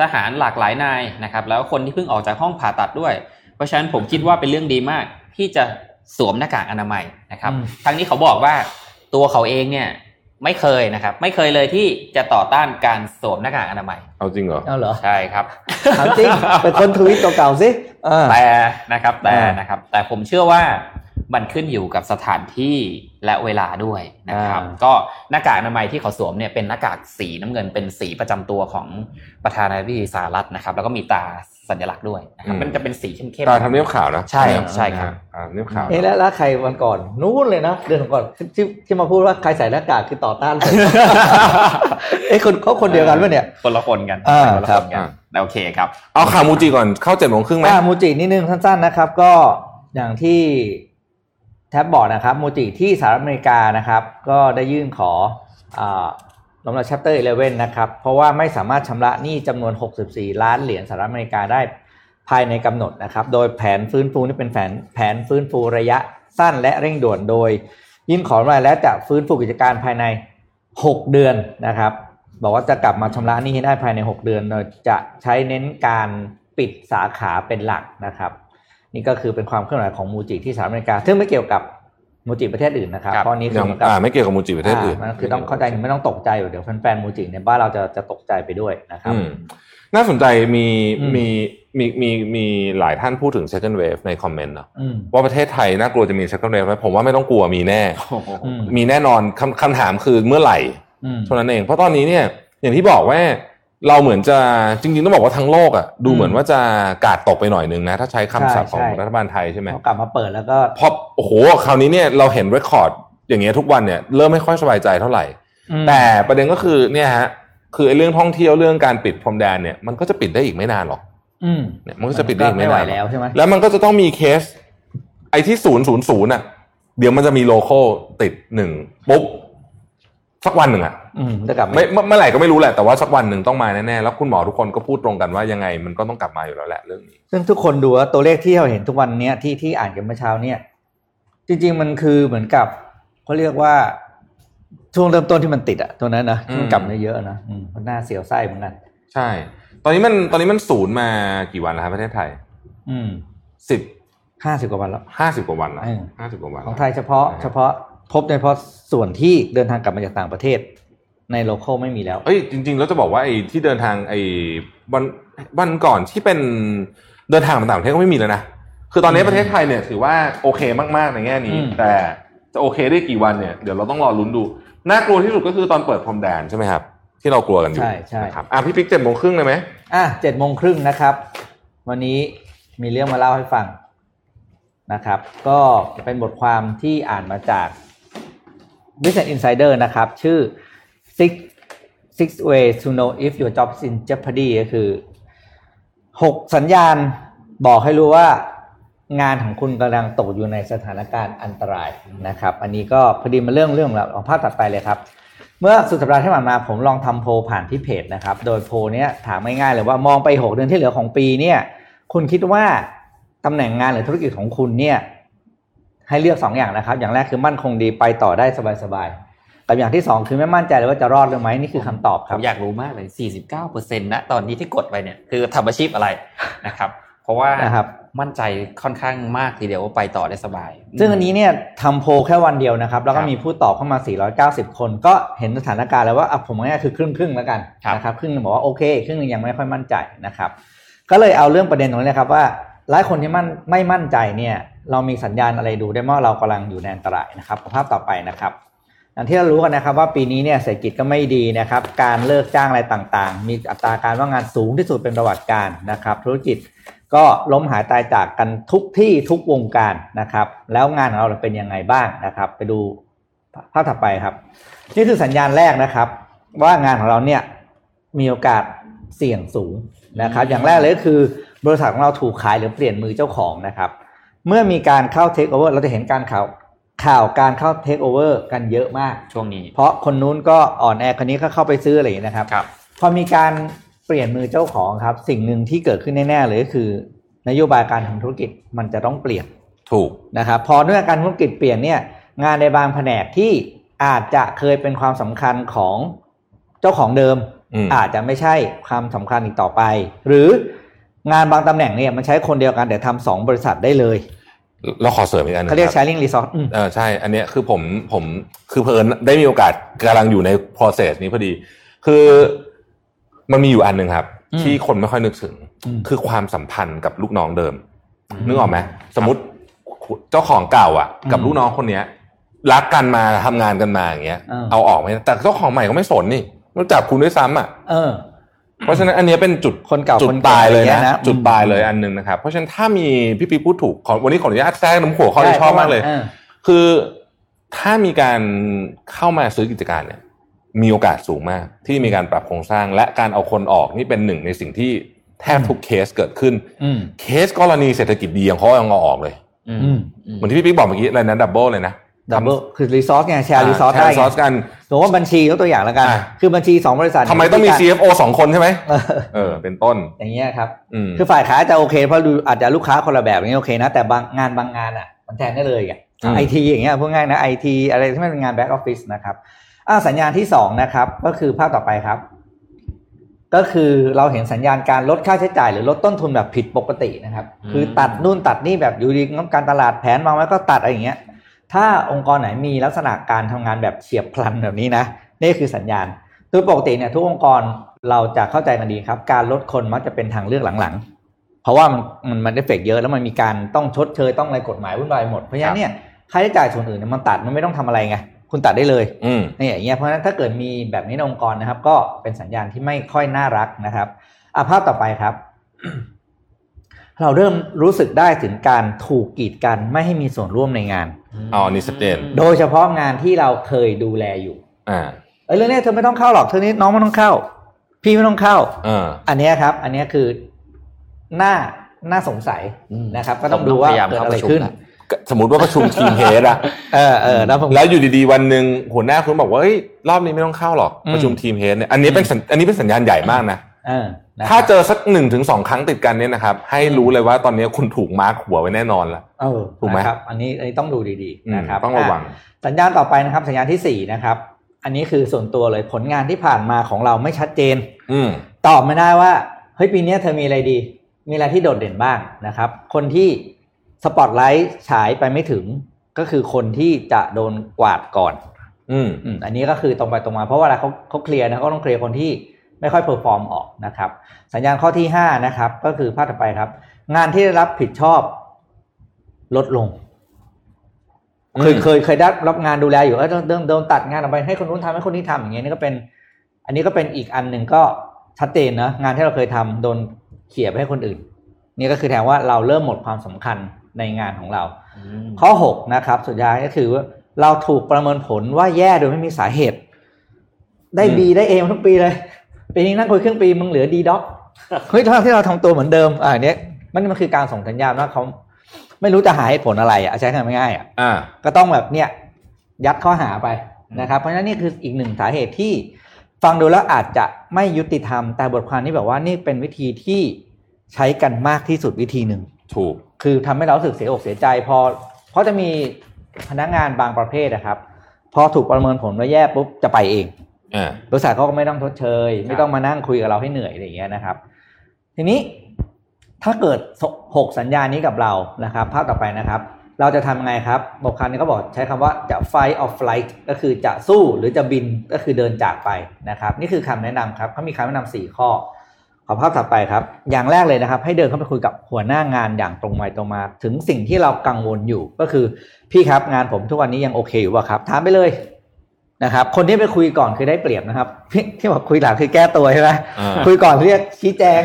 ทหารหลากหลายนายนะครับ แล้วคนที่เพิ่งออกจากห้องผ่าตัดด้วยเพ ราะฉะนั้นผมคิดว่าเป็นเรื่องดีมากที่จะสวมหน้ากากอนามัยนะครับอืมทั้งนี้เขาบอกว่าตัวเขาเองเนี่ยไม่เคยนะครับ ไม่เคยเลยที่จะต่อต้านการสวมหน้ากากอนามัย เอาจริงเหรอเอาเหรอใช่ครับถามจริงเป็นคนทวิตเก่าๆสิอ่าแต่นะครับ แต่อ่านนะครับ แต่ผมเชื่อว่า มันขึ้นอยู่กับสถานที่และเวลาด้วยนะครับอ่าก็หน้ากากอนามัยที่เขาสวมเนี่ยเป็นหน้ากากสีน้ำเงินเป็นสีประจำตัวของประธานาธิบดีสหรัฐนะครับ แล้วก็มีตาสัญลักษณ์ด้วยนะครับอืมมันจะเป็นสีเข้มตาทำเนียบขาวนะใช่ใช่ครับอ่าทำเนียบขาวเอ๊ะแล้วแล้วใครวันก่อนนู้นเลยนะเดือนก่อนที่ที่มาพูดว่าใครใส่หน้ากากคือต่อต้านเลยเอ้คนเขาคนเดียวกันปะเนี่ยคนละคนกันอ่าคนละครัคบนกันโอเคครับเอาข่าวมูจิก่อนเข้าเจ็ดโมงครึ่งไหมอ่ามูจินิดนึงสั้นๆนะครับ ก็อย่างที่ แท็บบอกนะครับมูจิที่สหรัฐอเมริกานะครับ ก็ได้ยื่นขออล้มละ chapter 11นะครับ เพราะว่าไม่สามารถชำระหนี้จำนวน 64 ล้านเหรียญสหรัฐอเมริกาได้ภายในกำหนดนะครับ โดยแผนฟื้นฟูนี่เป็นแผนแผนฟื้นฟูระยะสั้นและเร่งด่วนโดย ยื่นขอมาแล้วจะฟื้นฟูกิจการภายใน 6 เดือนนะครับ บอกว่าจะกลับมาชำระหนี้ให้ได้ภายใน 6 เดือนโดยจะใช้เน้นการปิดสาขาเป็นหลักนะครับ นี่ก็คือเป็นความเคลื่อนไหวของมูจิที่สหรัฐอเมริกา ซึ่งไม่เกี่ยวกับมูจิประเทศอื่นนะครับครับเพราะนี่คืยัองเหมือนกับอ่าไม่เกี่ยวกับมูจิประเทศอื่นามันคือต้องเข้าใจไม่ต้องตกใจเดี๋ยวแฟนๆมูจิในบ้านเราจะจะตกใจไปด้วยนะครับอืมน่าสนใจมีอืมมีมีมีมีหลายท่านพูดถึง second wave ในคอมเมนต์เนาะอืมว่าประเทศไทยน่ากลัวจะมี second wave ไหมผมว่าไม่ต้องกลัวมีแน่อืมมีแน่นอนคำคำถามคือเมื่อไหร่อืมเท่านั้นเอง เพราะตอนนี้เนี่ยอย่างที่บอกว่า เราเหมือนจะจริงๆต้องบอกว่าทั้งโลกอะดูอืมเหมือนว่าจะกาดตกไปหน่อยนึงนะ ถ้าใช้คำศัพท์ของใช่ใช่รัฐบาลไทยใช่ไหมพอกลับมาเปิดแล้วก็เพราะโอ้โหคราวนี้เนี่ยเราเห็นเรคคอร์ดอย่างเงี้ยทุกวันเนี่ยเริ่มไม่ค่อยสบายใจเท่าไหร่อืมแต่ประเด็นก็คือเนี่ยฮะคือไอ้เรื่องท่องเที่ยวเรื่องการปิดพรมแดนเนี่ยมันก็จะปิดได้อีกไม่นานหรอกอืมเนี่ยมันก็จะปิดได้อีกไม่ไหวนานหรอกแล้วใช่ไหมแล้วมันก็จะต้องมีเคส ไอ้ที่ศูนย์ศูนย์ศูนย์อะเดี๋ยวมันจะมีโลโก้ติดหนึ่งปุ๊บ สักวันหนึ่งอะอืมจะกลับาไม่เมื่อเมื่อไหร่ก็ไม่รู้แหละแต่ว่าสักวันหนึ่งต้องมาแน่ๆแล้วคุณหมอทุกคนก็พูดตรงกันว่ายังไงมันก็ต้องกลับมาอยู่แล้วแหละเรื่องนี้ ซึ่งทุกคนดูว่าตัวเลขที่เราเห็นทุกวันเนี้ยที่ที่อ่านกันเมื่อเช้าเนี่ย จริง ๆมันคือเหมือนกับเขาเรียกว่าช่วงเริ่มต้นที่มันติดอะตัวนั้นนะอืมมันกลับมาเยอะนะอืมมันน่าเสียวไส้เหมือนกันใช่ ตอนนี้มันตอนนี้มันศูนย์มากี่วันแล้วครับประเทศไทย อืมสิบห้าสิบกว่าวันแล้วห้าสิบกว่าวันแล้วอืมห้าสิบกว่าวันของไทยเฉพาะเฉพาะ พบในเฉพาะส่วนที่เดินทางกลับมาจากต่างประเทศ ในโลเคอลไม่มีแล้ว เอ้ยจริงๆแล้วจะบอกว่าไอ้ที่เดินทางไอ้วันวันก่อนที่เป็นเดินทางมาต่างประเทศก็ไม่มีแล้วนะคือตอนนี้อืมประเทศไทยเนี่ยถือว่าโอเคมากๆในแง่นี้อืมแต่จะโอเคได้กี่วันเนี่ยเดี๋ยวเราต้องรอลุ้นดูน่ากลัวที่สุดก็คือตอนเปิดพรมแดนใช่ไหมครับ ที่เรากลัวกันอยู่ใช่ใช่นะครับอะพี่ปิ๊กเจ็ดโมงครึ่งเลยไหมอะเจ็ดโมงครึ่งนะครับ วันนี้มีเรื่องมาเล่าให้ฟังนะครับ ก็เป็นบทความที่อ่านมาจาก Business Insider นะครับ ชื่อ six six ways to know if your job is in jeopardy ก็คือหกสัญญาณบอกให้รู้ว่างานของคุณกำลังตกอยู่ในสถานการณ์อันตรายนะครับ อันนี้ก็พอดีมาเรื่องเรื่องแล้วเอาภาพตัดไปเลยครับ เมื่อสุดสัปดาห์ที่ผ่านมาผมลองทำโพลผ่านที่เพจนะครับ โดยโพลเนี้ยถามง่ายๆเลยว่ามองไป 6 เดือนที่เหลือของปีเนี่ย คุณคิดว่าตำแหน่งงานหรือธุรกิจของคุณเนี่ย ให้เลือก2อย่างนะครับ อย่างแรกคือมั่นคงดีไปต่อได้สบายๆกับอย่างที่ 2 คือไม่มั่นใจเลยว่าจะรอดหรือไม่นี่คือคำตอบคผรับมอยากรู้มากเลย 49%นะตอนนี้ที่กดไปเนี่ยคือทำอาชีพอะไรนะครับเพราะว่านะครับมั่นใจค่อนข้างมากทีเดียวว่าไปต่อได้สบาย ซึ่งอันนี้เนี่ยทำโพลแค่วันเดียวนะครับ แล้วก็ครับมีผู้ตอบเข้ามา 490 คน ก็เห็นสถานการณ์แล้วว่าอะผมง่ายๆคือครึ่งครึ่งๆแล้วกันครับนะครับครึ่งหนึงบอกว่าโอเค ครึ่งหนึงยังไม่ค่อยมั่นใจนะครับ ก็เลยเอาเรื่องประเด็นตรงนี้นะครับว่าหลายคนที่มั่นไม่มั่นใจเนี่ย เรามีสัญญาณอะไรดูได้ว่าเรากำลังอยู่ในอันตรายนะครับภาพต่อไปนะครับอย่างที่เรารู้กันนะครับว่าปีนี้เนี่ยเศรษฐกิจก็ไม่ดีนะครับ การเลิกจ้างอะไรต่างๆ มีอัตราการว่างงานสูงที่สุดเป็นประวัติการนะครับ ธุรกิจก็ล้มหายตายจากกันทุกที่ทุกวงการนะครับ แล้วงานของเราเป็นยังไงบ้างนะครับ ไปดูภาพถัดไปครับ นี่คือสัญญาณแรกนะครับ ว่างานของเราเนี่ยมีโอกาสเสี่ยงสูงนะครับ อย่างแรกเลยก็คือบริษัทของเราถูกขายหรือเปลี่ยนมือเจ้าของนะครับ เมื่อมีการเข้าเทคโอเวอร์เราจะเห็นการข่าวข่าวการเข้าเทคโอเวอร์กันเยอะมากช่วงนี้ เพราะคนนู้นก็อ่อนแอคนนี้ก็เข้าไปซื้ออะไรอย่างนี้นะครับครับพอมีการเปลี่ยนมือเจ้าของครับ สิ่งหนึ่งที่เกิดขึ้นแน่ๆเลยก็คือ นโยบายการทำธุรกิจมันจะต้องเปลี่ยนถูกนะครับ พอเนื่องการธุรกิจเปลี่ยนเนี่ย งานในบางแผนกที่อาจจะเคยเป็นความสำคัญของเจ้าของเดิมอืมอาจจะไม่ใช่ความสำคัญอีกต่อไป หรือ งานบางตำแหน่งเนี่ยมันใช้คนเดียวกันแต่ทำสองบริษัทได้เลยเราขอเสริมอีกอันหนึงเขาเรียกคบ sharing resource อืมเออใช่ อันเนี้ยคือผมผมคือเพลินได้มีโอกาสกำลังอยู่ใน process นี้พอดี คือมันมีอยู่อันหนึ่งครับอืมที่คนไม่ค่อยนึกถึงอืมคือความสัมพันธ์กับลูกน้องเดิมอืมนึกออกไหมสมมติเจ้าของเก่าอะ กับอืมลูกน้องคนเนี้ยรักกันมาทำงานกันมาอย่างเงี้ยเออเอาออกไหมแต่เจ้าของใหม่ก็ไม่สนนี่รู้จักคุณด้วยซ้ำอะ เออเพราะฉะนั้นอันเนี้ยเป็นจุดคนเก่าจุดคนตายเลยอะไรเงี้นะยนะจุดอืมตายเลยอันหนึ่งนะครับ เพราะฉะนั้นถ้ามีพี่ปีพูดถูกขอวันนี้ขออนุญาตแทรกนำหัวข้อที่ชอบมากเลยออคือถ้ามีการเข้ามาซื้อกิจการเนี่ย มีโอกาสสูงมาก ที่มีการปรับโครงสร้าง และการเอาคนออกนี่เป็นหนึ่งในสิ่งที่แทบทุกเคสเกิดขึ้นอืมเคสกรณีเศรษฐกิจดีอย่างเขายังเอาออกเลยอือืมมเหมือนที่พี่ปิ๊กบอกเมื่อกี้อะไรนะ double เลยนะ double คือ resourceไงแชร์รีซอสแชได้ร์รีซอสกันสมมติว่าบัญชียกตัวอย่างแล้วกันอะคือบัญชีสองบริษัททำไมต้องมีการ CFO สองคนใช่ไหมเออเออเป็นต้นอย่างเงี้ยครับอืมคือฝ่ายขายอาจจะโอเค เพราะดูอาจจะลูกค้าคนละแบบอย่างเงี้ยโอเคนะแต่บางงานบางงานอะ มันแทนได้เลยอะอืมไอทีอย่างเงี้ยพูดง่ายนะไอทีอะไรที่มันเป็นงาน back office นะครับอ่าสัญญาณที่สองนะครับ ก็คือภาพต่อไปครับ ก็คือเราเห็นสัญญาณการลดค่าใช้จ่ายหรือลดต้นทุนแบบผิดปกตินะครับอืมคือตัดนู่นตัดนี่แบบอยู่ดีงบการตลาดแผนวางไว้ก็ตัดอะไรอย่างเงี้ย ถ้าองค์กรไหนมีลักษณะการทำงานแบบเฉียบพลันแบบนี้นะนี่คือสัญญาณโดยปกติเนี่ยทุกองค์กรเราจะเข้าใจกันดีครับ การลดคนมักจะเป็นทางเลือกหลังๆ เพราะว่ามันมันมันเอฟเฟกต์เยอะแล้วมันมีการต้องชดเชยต้องอะไรกฎหมายวุ่นวายหมดเพราะฉะนั้นเนี่ยค่าใช้จ่ายส่วนอื่นเนี่ยมันตัดมันไม่ต้องทำอะไรไงคุณตัดได้เลยอืมเนี่ยอย่างเงี้ยเพราะฉะนั้นถ้าเกิดมีแบบนี้ในองค์กรนะครับ ก็เป็นสัญญาณที่ไม่ค่อยน่ารักนะครับอะภาพต่อไปครับ เราเริ่มรู้สึกได้ถึงการถูกกีดกันไม่ให้มีส่วนร่วมในงานอ๋อนี่ชัดเจนโดยเฉพาะงานที่เราเคยดูแลอยู่ อ่าเอ้ยเรื่องนี้เธอไม่ต้องเข้าหรอกเธอนี้น้องไม่ต้องเข้า พี่ไม่ต้องเข้าเอออันเนี้ยครับ อันเนี้ยคือน่าน่าสงสัยอืมนะครับ ก็ต้องดูว่าพยายามเกิดเข้าอะไรประชุมขึ้นละสมมติว่าประชุมทีมเฮดอะเออเออแล้วผมแล้วอยู่ดีๆวันหนึ่งหัวหน้าคุณบอกว่าเฮ้ยรอบนี้ไม่ต้องเข้าหรอกอืมประชุมทีมเฮดเนี่ยอันนี้เป็นสัญอันนี้เป็นสัญญาณใหญ่มากนะเออนะครับ ถ้าเจอสักหนึ่งถึงสองครั้งติดกันเนี่ยนะครับ ให้รู้เลยว่าตอนนี้คุณถูกมาร์คหัวไว้แน่นอนแล้วเออถูกไหมนะครับ อันนี้อันนี้ต้องดูดีอืมๆนะครับต้องระวังอะสัญญาณต่อไปนะครับ สัญญาณที่สี่นะครับ อันนี้คือส่วนตัวเลยผลงานที่ผ่านมาของเราไม่ชัดเจน อืมตอบไม่ได้ว่าเฮ้ยปีเนี้ยเธอมีอะไรดี มีอะไรที่โดดเด่นบ้างนะครับ คนที่สปอตไลท์ฉายไปไม่ถึงก็คือคนที่จะโดนกวาดก่อน อืมอืมอันนี้ก็คือตรงไปตรงมาเพราะว่าเวลาเขาเขา clear นะเขาต้อง clear คนที่ ไม่ค่อย perform ออกนะครับ สัญญาณข้อที่ห้านะครับก็คือภาพต่อไปครับ งานที่ได้รับผิดชอบลดลงเคยอืมเคยเคยได้รับงานดูแลอยู่เออโดนโดนตัดงานออกไปให้คนนู้นทำให้คนนี้ทำอย่างเงี้ยนี่ก็เป็น อันนี้ก็เป็นอีกอันหนึ่งก็ชัดเจนนะงานที่เราเคยทำโดนเขี่ยไปให้คนอื่น นี่ก็คือแทนว่าเราเริ่มหมดความสำคัญในงานของเรา ข้อหกนะครับ สุดท้ายก็คือว่าเราถูกประเมินผลว่าแย่โดยไม่มีสาเหตุ ได้อืมบีได้เอมาทุกปีเลย ปีนี้นั่งคุยครึ่งปีมึงเหลือดีด็อกเฮ้ยทั้งที่เราทำตัวเหมือนเดิมอ่าเนี้ยมันมันคือการส่งสัญญาณว่าเขาไม่รู้จะหาเหตุผลอะไรอะใช้คำง่ายๆอะอ่าก็ต้องแบบเนี่ยยัดข้อหาไปนะครับ เพราะฉะนั้นนี่คืออีกหนึ่งสาเหตุที่ฟังดูแล้วอาจจะไม่ยุติธรรม แต่บทความนี้แบบว่านี่เป็นวิธีที่ใช้กันมากที่สุดวิธีหนึ่งถูก คือทำให้เรารู้สึกเสียอกเสียใจ พอเพราะจะมีพนักงานบางประเภทนะครับ พอถูกประเมินผลว่าแย่ปุ๊บจะไปเองอ่า บริษัทเขาก็ไม่ต้องทดเชย ไม่ต้องมานั่งคุยกับเราให้เหนื่อยอะไรอย่างเงี้ยนะครับ ทีนี้ถ้าเกิดหกสัญญาณนี้กับเรานะครับ ภาพต่อไปนะครับ เราจะทำยังไงครับบทความนี้ก็บอกใช้คำว่าจะ fight or flight ก็คือจะสู้หรือจะบินก็คือเดินจากไปนะครับ นี่คือคำแนะนำครับเขามีคำแนะนำสี่ข้อขอภาพถัดไปครับ อย่างแรกเลยนะครับ ให้เดินเข้าไปคุยกับหัวหน้างานอย่างตรงไปตรงมา ถึงสิ่งที่เรากังวลอยู่ก็คือพี่ครับงานผมทุกวันนี้ยังโอเคอยู่ป่ะครับถามไปเลย นะครับ คนที่ไปคุยก่อนคือได้เปรียบนะครับที่ที่บอกคุยหลังคือแก้ตัวใช่ไหมอ่าคุยก่อนเรียกชี้แจง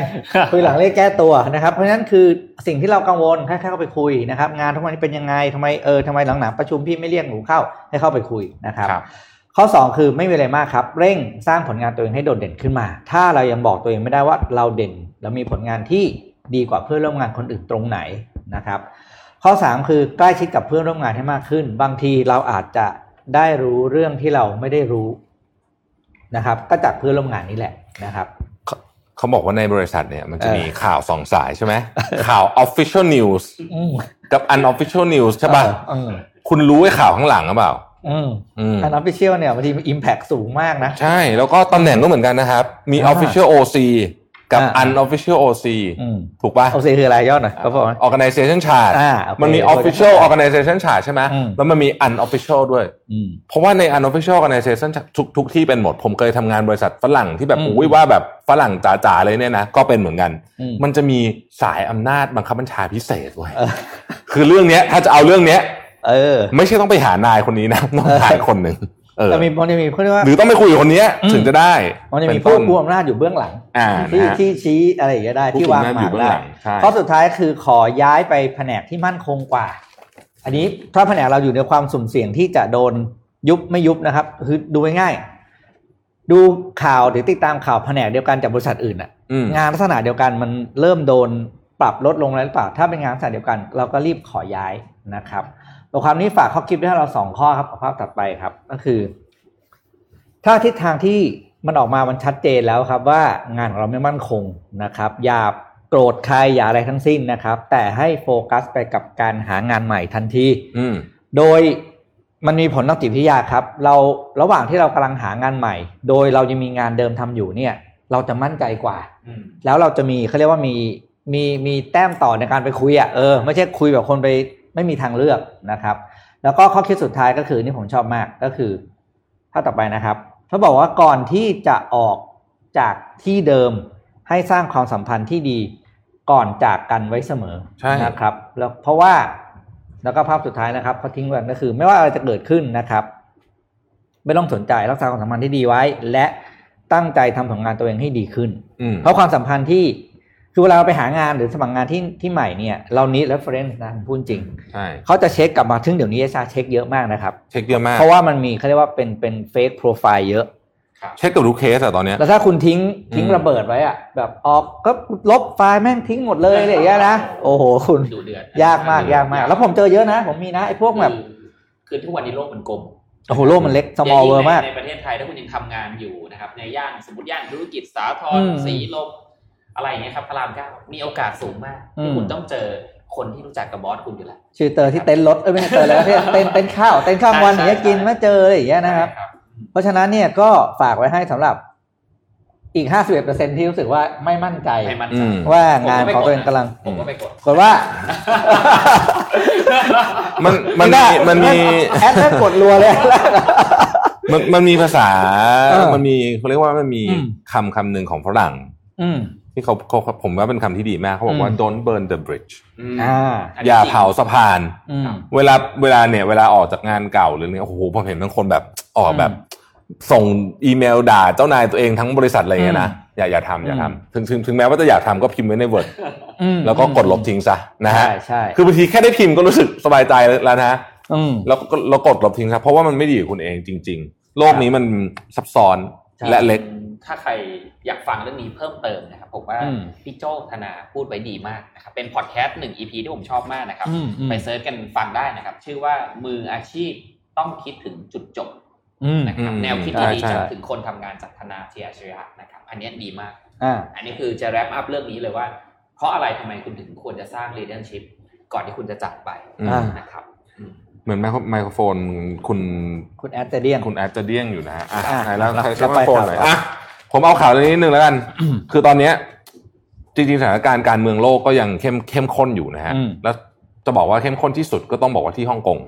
คุยหลังเรียกแก้ตัวนะครับ เพราะฉะนั้นคือสิ่งที่เรากังวลแค่เข้าไปคุยนะครับ งานทุกวันนี้เป็นยังไงทำไมเออทำไมหลังๆประชุมพี่ไม่เรียกหนูเข้าให้เข้าไปคุยนะครับครับ ข้อ 2 คือไม่มีอะไรมากครับ เร่งสร้างผลงานตัวเองให้โดดเด่นขึ้นมา ถ้าเรายังบอกตัวเองไม่ได้ว่าเราเด่นแล้วมีผลงานที่ดีกว่าเพื่อนร่วมงานคนอื่นตรงไหนนะครับ ข้อ 3 คือใกล้ชิดกับเพื่อนร่วมงานให้มากขึ้น บางทีเราอาจจะ ได้รู้เรื่องที่เราไม่ได้รู้นะครับ ก็จากเพื่อนร่วมงานนี่แหละนะครับเขาเขาบอกว่าในบริษัทเนี่ยมันจะเออมีข่าวสองสายใช่ไหมข่าว official news อืมกับ unofficial news ใช่ป่ะเออคุณรู้ไอ้ข่าวข้างหลังหรือเปล่าอืมอืมอันออฟฟิเชียลเนี่ยบางทีมันอิมแพคสูงมากนะ ใช่ แล้วก็ตำแหน่งก็เหมือนกันนะครับ มีอ่า official OC กับอ่า unofficial OC อืมถูกป่ะโอซีคืออะไรยอดหน่อยเขาบอกว่า organization chart อ่าโอเคมันมี official organization chart ใช่ไหมอืมแล้วมันมี unofficial ด้วยอืมเพราะว่าใน unofficial organization ทุกทุกที่เป็นหมด ผมเคยทำงานบริษัทฝรั่งที่แบบอืมอุ้ยว่าแบบฝรั่งจ๋าๆเลยเนี่ยนะ ก็เป็นเหมือนกันอืมมันจะมีสายอำนาจบังคับบัญชาพิเศษเว้ยเออคือเรื่องเนี้ยถ้าจะเอาเรื่องเนี้ยเออไม่ใช่ต้องไปหานายคนนี้นะต้องหาอีกคนหนึ่งเออ แต่มีมันจะมีเขาเรียกว่าหรือต้องไปคุยกับคนเนี้ยอืมถึงจะได้ มันจะมีเป็ผู้ต้นผู้อำนาจอยู่เบื้องหลังอ่าที่นะฮะที่ชี้อะไรอย่างเงี้ยได้ผู้ที่คุมวางหน้าหอยู่มากเบื้องได้หลังใช่ข้อสุดท้ายคือขอย้ายไปแผนกที่มั่นคงกว่า อันนี้ถ้าแผนกเราอยู่ในความสุ่มเสี่ยงที่จะโดนยุบไม่ยุบนะครับคือดูง่ายๆดูข่าวหรือติดตามข่าวแผนกเดียวกันจากบริษัทอื่นอะอืมงานลักษณะเดียวกันมันเริ่มโดนปรับลดลงแล้วหรือเปล่า ถ้าเป็นงานลักษณะเดียวกัน เราก็รีบขอย้ายนะครับ บทความนี้ฝากข้อคิดไว้ให้เราสองข้อครับเอาภาพถัดไปครับ ก็คือ ถ้าทิศทางที่มันออกมามันชัดเจนแล้วครับ ว่างานของเราไม่มั่นคงนะครับ อย่าโกรธใครอย่าอะไรทั้งสิ้นนะครับ แต่ให้โฟกัสไปกับการหางานใหม่ทันทีอืมโดยมันมีผลทางจิตวิทยาครับ เราระหว่างที่เรากำลังหางานใหม่ โดยเรายังมีงานเดิมทำอยู่เนี่ย เราจะมั่นใจกว่าแล้วเราจะมีเขาเรียกว่ามีมีมีแต้มต่อในการไปคุยอะเออไม่ใช่คุยแบบคนไป ไม่มีทางเลือกนะครับ แล้วก็ข้อคิดสุดท้ายก็คือนี่ผมชอบมากก็คือข้อต่อไปนะครับเขาบอกว่าก่อนที่จะออกจากที่เดิมให้สร้างความสัมพันธ์ที่ดีก่อนจากกันไว้เสมอใช่นะครับ แล้วเพราะว่าแล้วก็ภาพสุดท้ายนะครับเขาทิ้งไว้ก็คือ ไม่ว่าอะไรจะเกิดขึ้นนะครับ ไม่ต้องสนใจรักษาความสัมพันธ์ที่ดีไว้ และตั้งใจทำผลงานตัวเองให้ดีขึ้นอืมเพราะความสัมพันธ์ที่ คือเวลาเราไปหางานหรือสมัครงานที่ที่ใหม่เนี่ยเรานี้ reference นะผมพูดจริงใช่เขาจะเช็คกลับมาถึงเดี๋ยวนี้ HR เช็คเยอะมากนะครับ เช็คเยอะมาก เพราะว่ามันมีเขาเรียกว่าเป็นเป็น fake profile เยอะ เช็คกับทุกเคสอะตอนเนี้ยแล้วถ้าคุณทิ้งทิ้งอืมระเบิดไว้อะแบบออกก็ลบไฟล์แม่งทิ้งหมดเลยอะไรอย่างเงี้ยนะโอ้โหคุณดูเดือดยากมากยากมาก แล้วผมเจอเยอะนะ ผมมีนะไอ้พวกแบบคือคือทุกวันนี้โลกมันกลมโอ้โหโลกมันเล็ก small ย่ง world ในมากในประเทศไทยถ้าคุณยังทำงานอยู่นะครับในย่านสมมติย่านธุรกิจสาทอืรมสีลม อะไรอย่างเงี้ยครับพระรามเก้ามีโอกาสสูงมากอืที่มคุณต้องเจอคนที่รู้จักกับบอสคุณอยู่แล้วชื่อเตอร์ที่เต้นรถเอ้ยไม่ใช่เตอร์แล้วที่เต้นเต้นข้าวเต้นข้าววันอย่างเงี้ยกินมาเจออะไรอย่างเงี้ยนะครับใช่เพราะฉะนั้นเนี่ยก็ฝากไว้ให้สำหรับอีก 51%ที่รู้สึกว่าไม่มั่นใจไม่มั่นอืใจมว่างานของตัวเองกำลังผมก็ไปกดกดว่า มันมันมีมันมีแอดแม่งกดรัวเลย มันมันมีภาษาเออมันมีเขาเรียกว่ามันมีอืมคำคำหนึ่งของฝรั่งอืม ที่เขาเขาผมว่าเป็นคำที่ดีมากเขาบอกว่าอืม don't burn the bridge อ่าอย่าเผาสะพานอืมเวลาเวลาเนี่ย เวลาออกจากงานเก่าหรือเนี่ยโอ้โหผมเห็นบางคนแบบออกแบบ ส่งอีเมลด่าเจ้านายตัวเองทั้งบริษัทอะไรเงี้ยนะอย่าอย่าทำอย่าอืมทำถึงถึงถึงแม้ว่าจะอยากทำก็พิมพ์ไว้ใน Word อืมแล้วก็กดลบทิ้งซะนะฮะใช่ใช่คือบางทีแค่ได้พิมพ์ก็รู้สึกสบายใจแล้วนะอืมแล้วก็เรากดลบทิ้งครับเพราะว่ามันไม่ดีกับคุณเองจริง ๆ โลกนี้มันซับซ้อนใช่และเล็ก ถ้าใครอยากฟังเรื่องนี้เพิ่มเติมนะครับ ผมว่าอืมพี่โจ้ธนาพูดไว้ดีมากนะครับเป็นพอดแคสต์หนึ่ง EP ที่ผมชอบมากนะครับอืมอืมไป search กันฟังได้นะครับ ชื่อว่ามืออาชีพต้องคิดถึงจุดจบอืมนะครับอืมแนวคิดที่ดีใช่ใช่ถึงคนทำงานจากธนาเทียชยะนะครับ อันเนี้ยดีมากอ่าอันนี้คือจะแรปอัพเรื่องนี้เลยว่า เพราะอะไรทำไมคุณถึงควรจะสร้าง leadership ก่อนที่คุณจะจากไปอืมอ่านะครับอืมเหมือนไมโครไมโครโฟนคุณคุณแอดเจเดียนคุณแอดจะเดี้ยงอยู่นะฮะอะอะไหนแล้วเราใครเราใช้ไมไปโครโฟนข่าวหน่อยต่ออ่อะ ผมเอาข่าวเรื่องนี้นิดนึงแล้วกัน คือตอนเนี้ย จริงๆสถานการณ์การเมืองโลกก็ยังเข้มเข้มข้นอยู่นะฮะอืมแล้วจะบอกว่าเข้มข้นที่สุดก็ต้องบอกว่าที่ฮ่องกง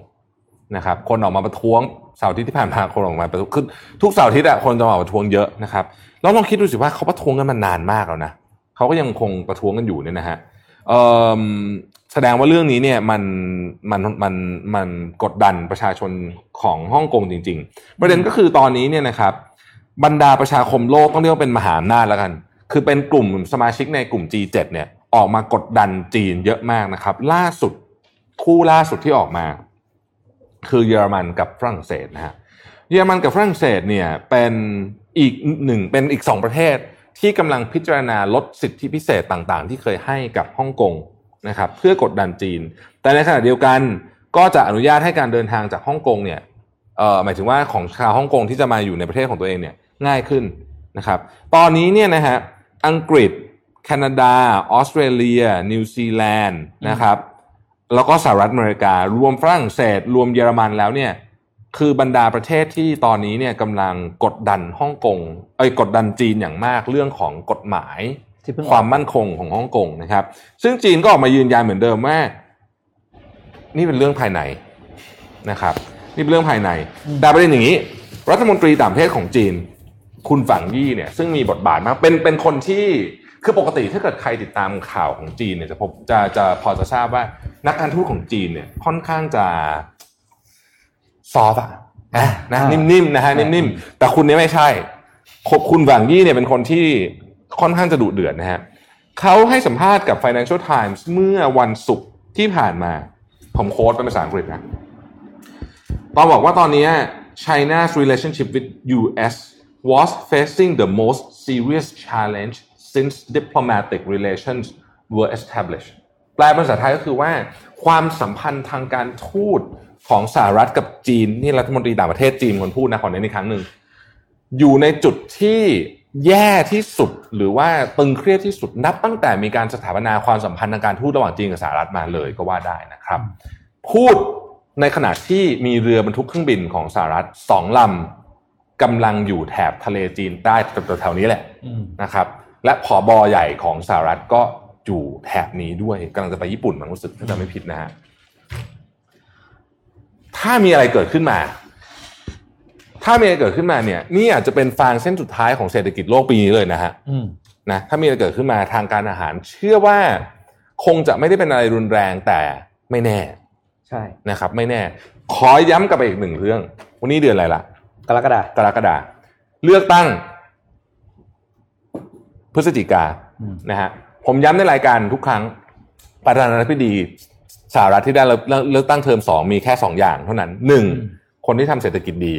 นะครับ คนออกมาประท้วงเสาร์อาทิตย์ที่ผ่านมาคนออกมาประท้วงคือทุกเสาร์อาทิตย์อะคนจะมาประท้วงเยอะนะครับแล้วลองคิดดูสิว่าเขาประท้วงกันมานานมากแล้วนะเขาก็ยังคงประท้วงกันอยู่เนี่ยนะฮะเอ่อแสดงว่าเรื่องนี้เนี่ยมันมันมันมันกดดันประชาชนของฮ่องกงจริง ๆ ประเด็นก็คือตอนนี้เนี่ยนะครับ บรรดาประชาคมโลกต้องเรียกว่าเป็นมหาอำนาจแล้วกัน คือเป็นกลุ่มสมาชิกในกลุ่ม G7 เนี่ยออกมากดดันจีนเยอะมากนะครับ ล่าสุดคู่ล่าสุดที่ออกมา คือเยอรมันกับฝรั่งเศสนะฮะเยอรมันกับฝรั่งเศสเนี่ยเป็นอีกหนึ่งเป็นอีกสองประเทศที่กำลังพิจารณาลดสิทธิพิเศษต่างๆ ที่เคยให้กับฮ่องกงนะครับเพื่อกดดันจีน แต่ในขณะเดียวกันก็จะอนุญาตให้การเดินทางจากฮ่องกงเนี่ยเอ่อหมายถึงว่าของชาวฮ่องกงที่จะมาอยู่ในประเทศของตัวเองเนี่ย ง่ายขึ้นนะครับ ตอนนี้เนี่ยนะฮะอังกฤษ แคนาดา ออสเตรเลีย นิวซีแลนด์นะครับ แล้วก็สหรัฐอเมริกา รวมฝรั่งเศส รวมเยอรมันแล้วเนี่ยคือบรรดาประเทศที่ตอนนี้เนี่ยกำลังกดดันฮ่องกงเอ้ยกดดันจีนอย่างมากเรื่องของกฎหมายที่เพิ่งออกความมั่นคงของฮ่องกงนะครับ ซึ่งจีนก็ออกมายืนยันเหมือนเดิมว่า นี่เป็นเรื่องภายในนะครับ นี่เป็นเรื่องภายในแต่ประเด็นอย่างนี้ รัฐมนตรีต่างประเทศของจีน คุณฝังยี่เนี่ยซึ่งมีบทบาทมากเป็นเป็นคนที่คือปกติถ้าเกิดใครติดตามข่าวของจีนเนี่ยจะพบจะจะพอจะทราบว่านักการทูตของจีนเนี่ยค่อนข้างจะซอฟอะนะนะอ่านิ่มๆนะฮะนิ่มๆแต่คุณเนี่ยไม่ใช่คุณหวังยี่เนี่ยเป็นคนที่ค่อนข้างจะดุเดือดนะฮะเขาให้สัมภาษณ์กับ Financial Times เมื่อวันศุกร์ที่ผ่านมา ผมโค้ดเป็นภาษาอังกฤษนะตอนบอกว่าตอนนี้ China's relationship with US was facing the most serious challenge since diplomatic relations were established แปลเป็นภาษาไทยก็คือว่า ความสัมพันธ์ทางการทูตของสหรัฐกับจีน นี่รัฐมนตรีต่างประเทศจีนคนพูดนะขอเน้นอีกครั้งหนึ่งอยู่ในจุดที่แย่ที่สุดหรือว่าตึงเครียดที่สุดนับตั้งแต่มีการสถาปนาความสัมพันธ์ทางการทูตระหว่างจีนกับสหรัฐมาเลยก็ว่าได้นะครับ พูดในขณะที่มีเรือบรรทุกเครื่องบินของสหรัฐสองลำ กำลังอยู่แถบทะเลจีนใต้แถวๆนี้แหละอืมนะครับ และผอบอใหญ่ของสหรัฐก็อยู่แถบนี้ด้วยกำลังจะไปญี่ปุ่นมันรู้สึกถ้าจำไม่ผิดนะฮะถ้ามีอะไรเกิดขึ้นมา ถ้ามีอะไรเกิดขึ้นมาเนี่ยนี่อาจจะเป็นฟางเส้นสุดท้ายของเศรษฐกิจโลกปีนี้เลยนะฮะอืมนะถ้ามีอะไรเกิดขึ้นมาทางการอาหาร เชื่อว่าคงจะไม่ได้เป็นอะไรรุนแรงแต่ไม่แน่ ใช่นะครับ ไม่แน่ ขอย้ำกลับไปอีกหนึ่งเรื่อง วันนี้เดือนอะไรละ กรกฎาคมกรกฎาเลือกตั้ง พฤศจิกาอืมนะฮะผมย้ำในรายการทุกครั้ง ประธานาธิบดีสหรัฐที่ได้เลือกเลือกเลือกตั้งเทอมสองมีแค่สองอย่างเท่านั้นหนึ่งคนที่ทำเศรษฐกิจดี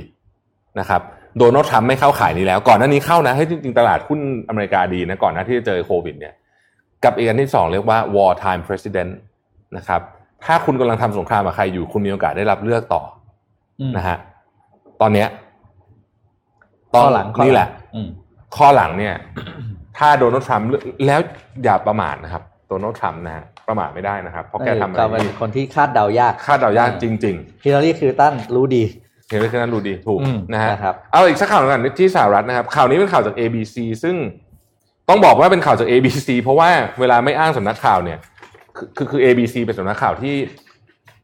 นะครับโดนัลด์ทรัมป์ไม่เข้าขายนี้แล้ว ก่อนหน้านี้เข้านะให้ยจริงๆตลาดหุ้นอเมริกาดีนะก่อนหน้าที่จะเจอโควิด เนี่ย กับอีกอันที่สองเรียกว่า war time president นะครับ ถ้าคุณกำลังทำสงครามกับใครอยู่คุณมีโอกาสได้รับเลือกต่ออืมนะฮะตอนเนี้ย ข้อหลังข้อนี่แหละอืมข้อหลังเนี่ย ถ้าโดนัลด์ทรัมป์แล้วอย่าประมาทนะครับโดนัลด์ทรัมป์นะฮะประมาทไม่ได้นะครับ เพราะแกทำอะไรก็เป็นที่คนที่คาดเดายาก คาดเดายากจริงฮิลลารีคลินตันรู้ดีเฮนรี่คลินตันดูดีถูกอืมนะฮะนะครับเอาอีกสักข่าวหนึ่งกันที่สหรัฐนะครับ ข่าวนี้เป็นข่าวจาก ABC ซึ่งต้องบอกว่าเป็นข่าวจาก ABC เพราะว่าเวลาไม่อ้างสำนักข่าวเนี่ยคือคือคือ ABC เป็นสำนักข่าวที่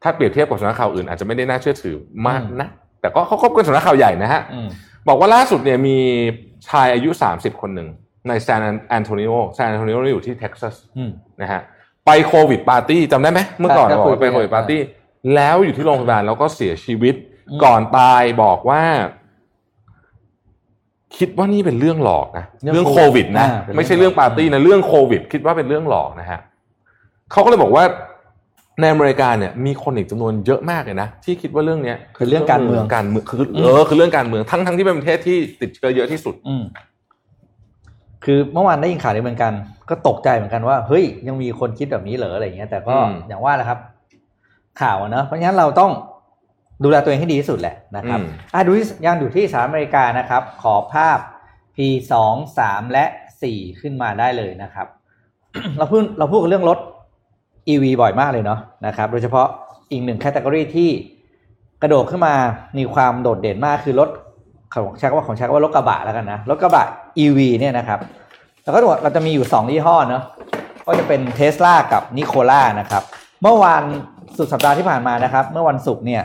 ถ้าเปรียบเทียบกับสำนักข่าวอื่นอาจจะไม่ได้น่าเชื่อถือมากนะแต่ก็เขาก็เป็นสำนักข่าวใหญ่นะฮะอืม บอกว่าล่าสุดเนี่ยมีชายอายุ 30 คนหนึ่งในซานแอนโทนิโอซานแอนโทนิโออยู่ที่เท็กซัสอืมนะฮะไป COVID party จำได้ไหมเมื่อก่อนใช่เราบอกว่าคุยไปโควิดคุยปาร์ตี้แล้วอยู่ที่โรงพยาบาลแล้วก็เสียชีวิตอืมก่อนตายบอกว่า คิดว่านี่เป็นเรื่องหลอกนะเรื่เรื่อองงโควิดนะอ่าเป็นเรื่องไม่ใช่เรื่องปาร์ตี้นะเรื่องโควิด คิดว่าเป็นเรื่องหลอกนะฮะเขาก็เลยบอกว่า ในอเมริกาเนี่ยมีคนอีกจำนวนเยอะมากเลยนะที่คิดว่าเรื่องเนี้ยคือเรื่องการเมืองการเมืองคือเออคือเรื่องการเมืองทั้งทั้งที่เป็นประเทศที่ติดเชื้อเยอะที่สุด อืมคือเมื่อวานได้ยินข่าวนี้เหมือนกัน ก็ตกใจเหมือนกันว่าเฮ้ยยังมีคนคิดแบบนี้เหรออะไรอย่างเงี้ย แต่ก็อืมอย่างว่าแหละครับ ข่าวอะเนอะเพราะฉะนั้นเราต้องดูแลตัวเองให้ดีที่สุดแหละนะครับอืมอะดูที่ยังอยู่ที่สหรัฐอเมริกานะครับ ขอภาพ P สองสามและสี่ขึ้นมาได้เลยนะครับ เราพูดเราพูดกันเรื่องรถ EV บ่อยมากเลยเนาะนะครับ โดยเฉพาะอีกหนึ่งแคตตากรีที่กระโดดขึ้นมามีความโดดเด่นมากคือรถของใช้คำว่าของใช้คำว่ารถกระบะแล้วกันนะ รถกระบะ EV เนี่ยนะครับ แล้วก็เราจะมีอยู่สองยี่ห้อเนาะก็จะเป็นเทสลากับนิโคล่านะครับ เมื่อวานสุดสัปดาห์ที่ผ่านมานะครับ เมื่อวันศุกร์เนี่ย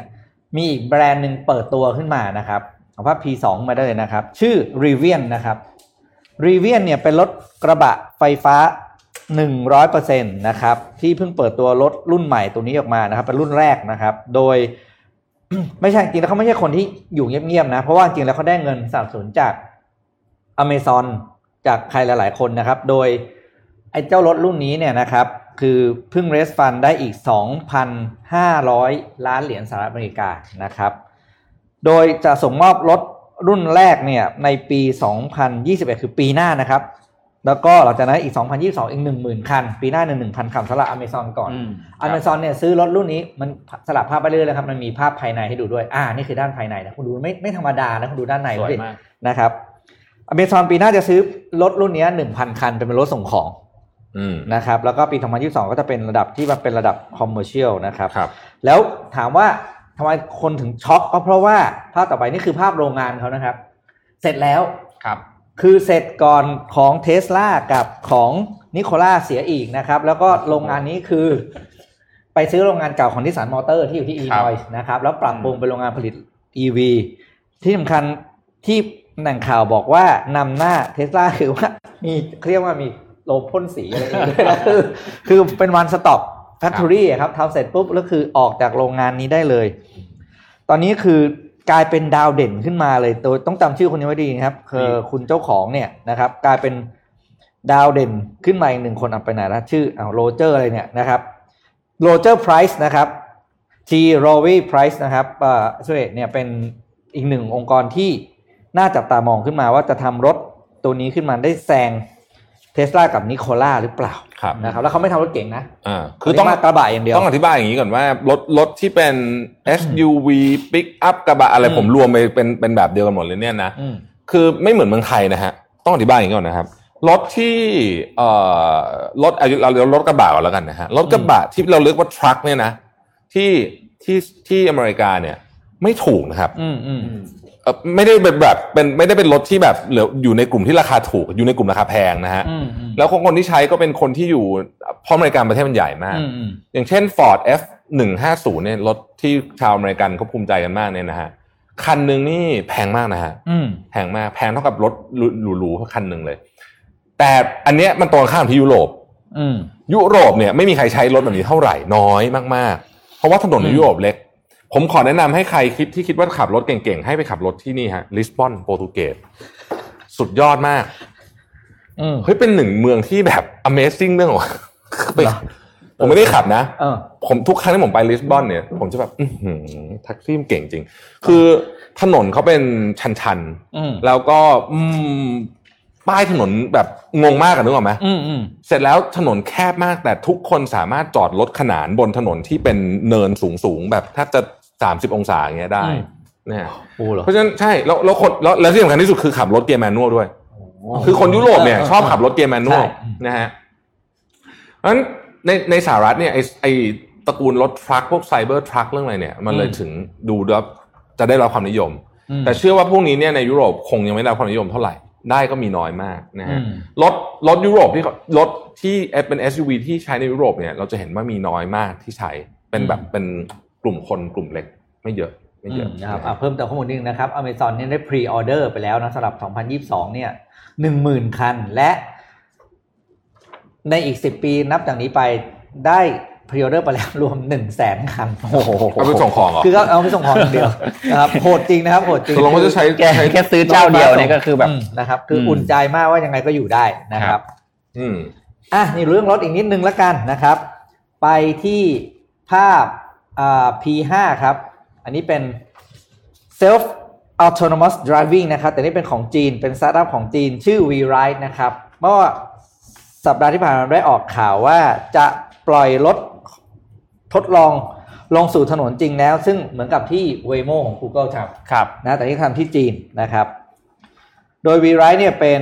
มีอีกแบรนด์หนึ่งเปิดตัวขึ้นมานะครับเอาภาพ P2 มาได้เลยนะครับ ชื่อ Rivian นะครับ Rivian เนี่ยเป็นรถกระบะไฟฟ้า 100%นะครับที่เพิ่งเปิดตัวรถรุ่นใหม่ตัวนี้ออกมานะครับเป็นรุ่นแรกนะครับ โดยไม่ใช่จริงแล้วเขาไม่ใช่คนที่อยู่เงียบๆนะ เพราะว่าจริงแล้วเขาได้เงินสนับสนุนจาก Amazon จากใครหลายๆคนนะครับ โดยไอ้เจ้ารถรุ่นนี้เนี่ยนะครับ คือเพิ่งเรสฟันได้อีก 2,500 ล้านเหรียญสหรัฐอเมริกานะครับ โดยจะส่งมอบรถรุ่นแรกเนี่ยในปี 2021 คือปีหน้านะครับ แล้วก็หลังจากนั้นอีก 2022 อีก 10,000 คัน ปีหน้าหนึ่ง1,000 คันสำหรับ Amazon ก่อนอืม Amazon เนี่ยซื้อรถรุ่นนี้มันสลับภาพไปเรื่อยๆเลยครับ มันมีภาพภายในให้ดูด้วย อ่า นี่คือด้านภายในนะ คุณดูไม่ไม่ธรรมดานะ คุณดูด้านในสวยดิมากนะครับ Amazon ปีหน้าจะซื้อรถรุ่นนี้ 1,000 คัน เป็นรถส่งของอืมนะครับ แล้วก็ปี 2022 ก็จะเป็นระดับที่มันเป็นระดับ commercial นะครับครับแล้วถามว่าทำไมคนถึงช็อกก็เพราะว่าภาพต่อไปนี่คือภาพโรงงานเขานะครับ เสร็จแล้วครับ คือเสร็จก่อนของเทสลากับของนิโคล่าเสียอีกนะครับ แล้วก็โรงงานนี้คือ ไปซื้อโรงงานเก่าของนิสสันมอเตอร์ที่อยู่ที่อีครับนอยนะครับ แล้วปรับปรุงเป็นโรงงานผลิต EV ที่สำคัญที่แหล่งข่าวบอกว่านำหน้าเทสลาคือว่ามีเรียกว่ามีโรงพ่นสีอะไรอย่างเงี้ยด้วยนะคือคือเป็น one stop factory ครับทำเสร็จปุ๊บแล้วคือออกจากโรงงานนี้ได้เลย ตอนนี้คือ กลายเป็นดาวเด่นขึ้นมาเลยโดยต้องจำชื่อคนนี้ไว้ดีนะครับคือคุณเจ้าของเนี่ยนะครับ กลายเป็นดาวเด่นขึ้นมาอีกหนึ่งคนเอาไปไหนละชื่อเอาโรเจอร์อะไรเนี่ยนะครับโรเจอร์ไพรส์นะครับ G r o w y Price นะครับเอ่อสเวตเนี่ยเป็นอีกหนึ่งองค์กรที่น่าจับตามองขึ้นมาว่าจะทำรถตัวนี้ขึ้นมาได้แซงเทสลากับนิโคล่าหรือเปล่าครับ นะครับแล้วเขาไม่ทำรถเก่งนะอ่าคือต้องมากระบะอย่างเดียวต้องอธิบายอย่างนี้ก่อนว่ารถรถที่เป็น SUV pick up กระบะอะไรอืมผมรวมไปเป็นเป็นแบบเดียวกันหมดเลยเนี่ยนะอืมคือไม่เหมือนเมืองไทยนะฮะต้องอธิบายอย่างนี้ก่อนนะครับรถที่เอ่อรถอายุเราเรียกรถกระบะก่อนแล้วกันนะฮะรถกระบะที่เราเรียกว่าทรัคเนี่ยนะที่ที่ที่อเมริกาเนี่ย ไม่ถูกนะครับอืมอืมเอ่อ ไม่ได้เป็นแบบเป็นไม่ได้เป็นรถที่แบบเหลืออยู่ในกลุ่มที่ราคาถูกอยู่ในกลุ่มราคาแพงนะฮะอืมอืมแล้วคนคนที่ใช้ก็เป็นคนที่อยู่เพราะอเมริกันประเทศมันใหญ่มากอืมอืมอย่างเช่น Ford F หนึ่งห้าศูนย์เนี่ยรถที่ชาวอเมริกันเขาภูมิใจกันมากเนี่ยนะฮะคันหนึ่งนี่แพงมากนะฮะอืมแพงมากแพงเท่ากับรถหรูๆคันหนึ่งเลย แต่อันเนี้ยมันตรงข้ามที่ยุโรปอืมยุโรปเนี่ยไม่มีใครใช้รถแบบนี้เท่าไหร่น้อยมากๆ เพราะว่าถนนในอืมยุโรปเล็ก ผมขอแนะนำให้ใครคิดที่คิดว่าขับรถเก่งๆ ให้ไปขับรถที่นี่ฮะลิสบอนโปรตุเกสสุดยอดมากอืมเฮ้ยเป็นหนึ่งเมืองที่แบบ Amazing เรื่องของเหรอผมไม่ได้ขับนะเออผมทุกครั้งที่ผมไปลิสบอนเนี่ย ผมจะแบบอือหือแท็กซี่มันเก่งจริง คือถนนเขาเป็นชันอืมๆแล้วก็อืมป้ายถนนแบบงงมากกันนึกออกไหมอืมอืมเสร็จแล้วถนนแคบมากแต่ทุกคนสามารถจอดรถขนานบนถนนที่เป็นเนินสูงๆ แบบแทบจะ สามสิบองศาอย่างเงี้ยได้อืมนะฮะโอ้เหรอเพราะฉะนั้นใช่แล้วแล้วคนแล้วแล้วที่สำคัญที่สุดคือขับรถเกียร์แมนนวลด้วย คือคนยุโรปเนี่ยเออชอบขับรถเกียร์แมนนวลใช่นะฮะเพราะฉะนั้นในในสหรัฐเนี่ยไอไอตระกูลรถทรัคพวกไซเบอร์ทรัคเรื่องอะไรเนี่ย มันเลยอืมถึงดูแล้วจะได้รับความนิยมอืมแต่เชื่อว่าพวกนี้เนี่ยในยุโรปคงยังไม่ได้รับความนิยมเท่าไหร่ได้ก็มีน้อยมากนะฮะอืมรถรถยุโรปที่เขารถที่เป็น SUV ที่ใช้ในยุโรปเนี่ยเราจะเห็นว่ามีน้อยมากที่ใช้เป็นแบบเป็น กลุ่มคนกลุ่มเล็กไม่เยอะไม่เยอะอืมนะครับอะเพิ่มเติมข้อมูลนิดนึงนะครับ Amazon เนี่ยได้พรีออเดอร์ไปแล้วนะสำหรับ 2022 เนี่ย10,000คันและในอีก10ปีนับจากนี้ไปได้ pre-order ไปแล้วรวม100000 แสนคันโอ้โหเอาไปส่งของเหรอคือก็เอาไปส่งของอย่างเดียวนะครับโหดจริงนะครับโหดจริงตกลงว่าจะใช้แกแค่ซื้อเจ้าเดียวเนี่ยก็คือแบบอืมนะครับ คืออมอุ่นใจมากว่ายังไงก็อยู่ได้นะคครัรับบอืมอะนี่เรื่องรถอีกนิดนึงแล้วกันนะครับ ไปที่ภาพอ่า P5 ครับ อันนี้เป็น self autonomous driving นะครับ แต่นี่เป็นของจีน เป็นสตาร์ทอัพของจีนชื่อ WeRide นะครับ เมื่อสัปดาห์ที่ผ่านมาได้ออกข่าวว่าจะปล่อยรถทดลองลงสู่ถนนจริงแล้ว ซึ่งเหมือนกับที่ Waymo ของ Google ทำครับนะแต่ที่ทำที่จีนนะครับ โดย WeRide เนี่ยเป็น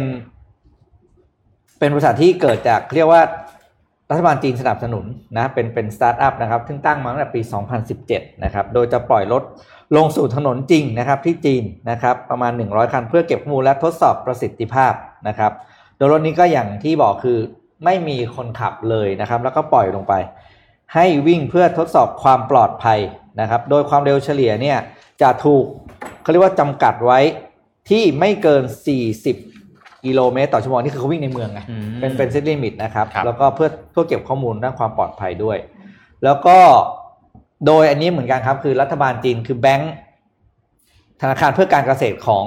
เป็นบริษัทที่เกิดจากเรียกว่า รัฐบาลจีนสนับสนุนนะเป็นเป็นสตาร์ทอัพนะครับซึ่งตั้งมาตั้งแต่ปี 2017 นะครับ โดยจะปล่อยรถลงสู่ถนนจริงนะครับที่จีนนะครับประมาณ 100 คันเพื่อเก็บข้อมูลและทดสอบประสิทธิภาพนะครับ โดยรถนี้ก็อย่างที่บอกคือไม่มีคนขับเลยนะครับ แล้วก็ปล่อยลงไป ให้วิ่งเพื่อทดสอบความปลอดภัยนะครับ โดยความเร็วเฉลี่ยเนี่ยจะถูกเขาเรียกว่าจำกัดไว้ที่ไม่เกิน 40 กิโลเมตรต่อชั่วโมงนี่คือเขาวิ่งในเมืองไงอืมเป็นเป็น set limit นะครับครับ แล้วก็เพื่อเพื่อเก็บข้อมูลด้านความปลอดภัยด้วย แล้วก็โดยอันนี้เหมือนกันครับคือรัฐบาลจีนคือแบงก์ธนาคารเพื่อการเกษตรของ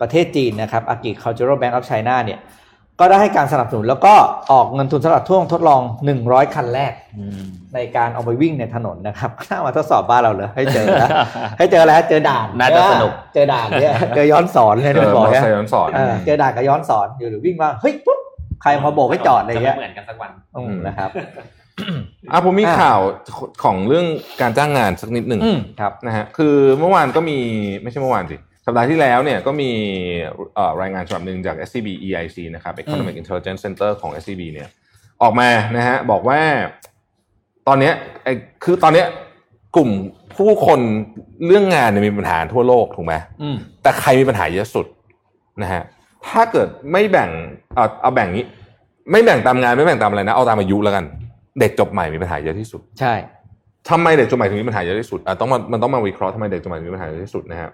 ประเทศจีนนะครับ Agricultural Bank of China เนี่ย ก็ได้ให้การสนับสนุนแล้วก็ออกเงินทุนสำหรับช่วงทดลอง 100 คันแรกอืมในการเอาไปวิ่งในถนนนะครับน่ามาทดสอบบ้านเราเลยให้เจอนะให้เจอแล้วเจอด่านน่าจะสนุกเจอด่านเนี่ยเจอย้อนสอนเลยเอที่อมันมบออกเตอร์เนี่ยไซค์ย้อนสอนเออเจอด่านกับย้อนสอนอยู่หรือวิ่งมาเฮ้ยปุ๊บใครมาโบกให้จอดอะไรเงี้ยจะไม่เหมือนกันสักวันอืมนะครับอะผมมีอะข่าวของเรื่องการจ้างงานสักนิดหนึ่งอืมครับนะฮะคือเมื่อวานก็มีไม่ใช่เมื่อวานสิ สัปดาห์ที่แล้วเนี่ยก็มีเอ่อรายงานฉบับหนึ่งจาก SCB EIC นะครับ Economic Intelligence Center ของ SCB เนี่ยออกมานะฮะบอกว่าตอนเนี้ยไอ้คือตอนเนี้ยกลุ่มผู้คนเรื่องงานเนี่ยมีปัญหาทั่วโลกถูกไหมอืมแต่ใครมีปัญหาเยอะสุดนะฮะถ้าเกิดไม่แบ่งเอาเอาแบ่งนี้ ไม่แบ่งตามงานไม่แบ่งตามอะไรนะเอาตามอายุแล้วกัน เด็กจบใหม่มีปัญหาเยอะที่สุด ใช่ทำไมเด็กจบใหม่ถึงมีปัญหาเยอะที่สุดอะต้องมามันต้องมาวิเคราะห์ทำไมเด็กจบใหม่ถึงมีปัญหาเยอะที่สุดนะฮะ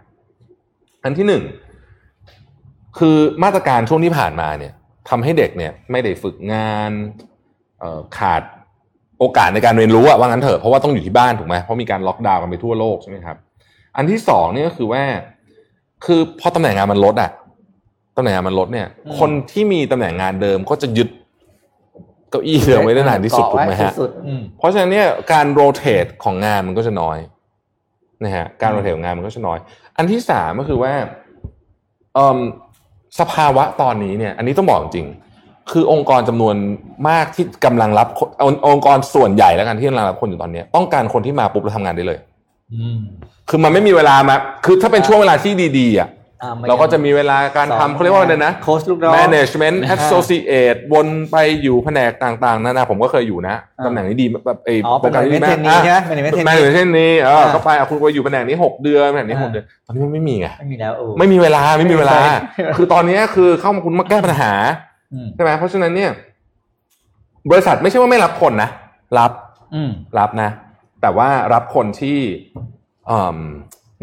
อันที่หนึ่งคือมาตรการช่วงที่ผ่านมาเนี่ยทำให้เด็กเนี่ยไม่ได้ฝึกงานเอ่อขาดโอกาสในการเรียนรู้อะว่างั้นเถอะเพราะว่าต้องอยู่ที่บ้านถูกไหมเพราะมีการล็อกดาวน์กันไปทั่วโลกใช่ไหมครับ อันที่สองเนี่ยก็คือว่า คือพอตำแหน่งงานมันลดอะตำแหน่งงานมันลดเนี่ยอืมคนที่มีตำแหน่งงานเดิมก็จะยึดเก้าอี้เดิมไว้ได้นานที่สุดเกาะถูกไหมว้ฮะสุดๆอืมเพราะฉะนั้นเนี่ยการโรเตทของงานมันก็จะน้อยนะฮะการโรเตทของงานมันก็จะน้อย อันที่สามก็คือว่าเอ่มสภาวะตอนนี้เนี่ย อันนี้ต้องบอกจริงๆคือองค์กรจำนวนมากที่กำลังรับคนองค์องค์กรส่วนใหญ่แล้วกันที่กำลังรับคนอยู่ตอนเนี้ยต้องการคนที่มาปุ๊บแล้วทำงานได้เลยอืมคือมันไม่มีเวลามา คือถ้าเป็นช่วงเวลาที่ดีๆอะอ่ไม่ เราก็จะมีเวลาการทำเขาเรียกว่าอะไรนะโค้ชลูกน้อง management นะฮะ associate วนไปอยู่แผนกต่างๆนานาผมก็เคยอยู่นะอ่าตำแหน่งนี้ดีแบบไอ้อ๋อเป็นโปรแกรมนี้ management ดี trainee มากใช่ไหม management แม trainee นเช่นนี้เอออ่าเข้าไปเอาคุณไปอยู่แผนกนี้หกเดือนแผนกนี้อ่าหกเดือนตอนนี้มันไม่มีไงไม่มีแล้วเออไม่มีเวลาไม่มีเวลาไม่มีคือตอนนี้คือเข้ามาคุณมาแก้ปัญหาอืมใช่ไหมเพราะฉะนั้นเนี่ย บริษัทไม่ใช่ว่าไม่รับคนนะรับอืมรับนะ แต่ว่ารับคนที่อืม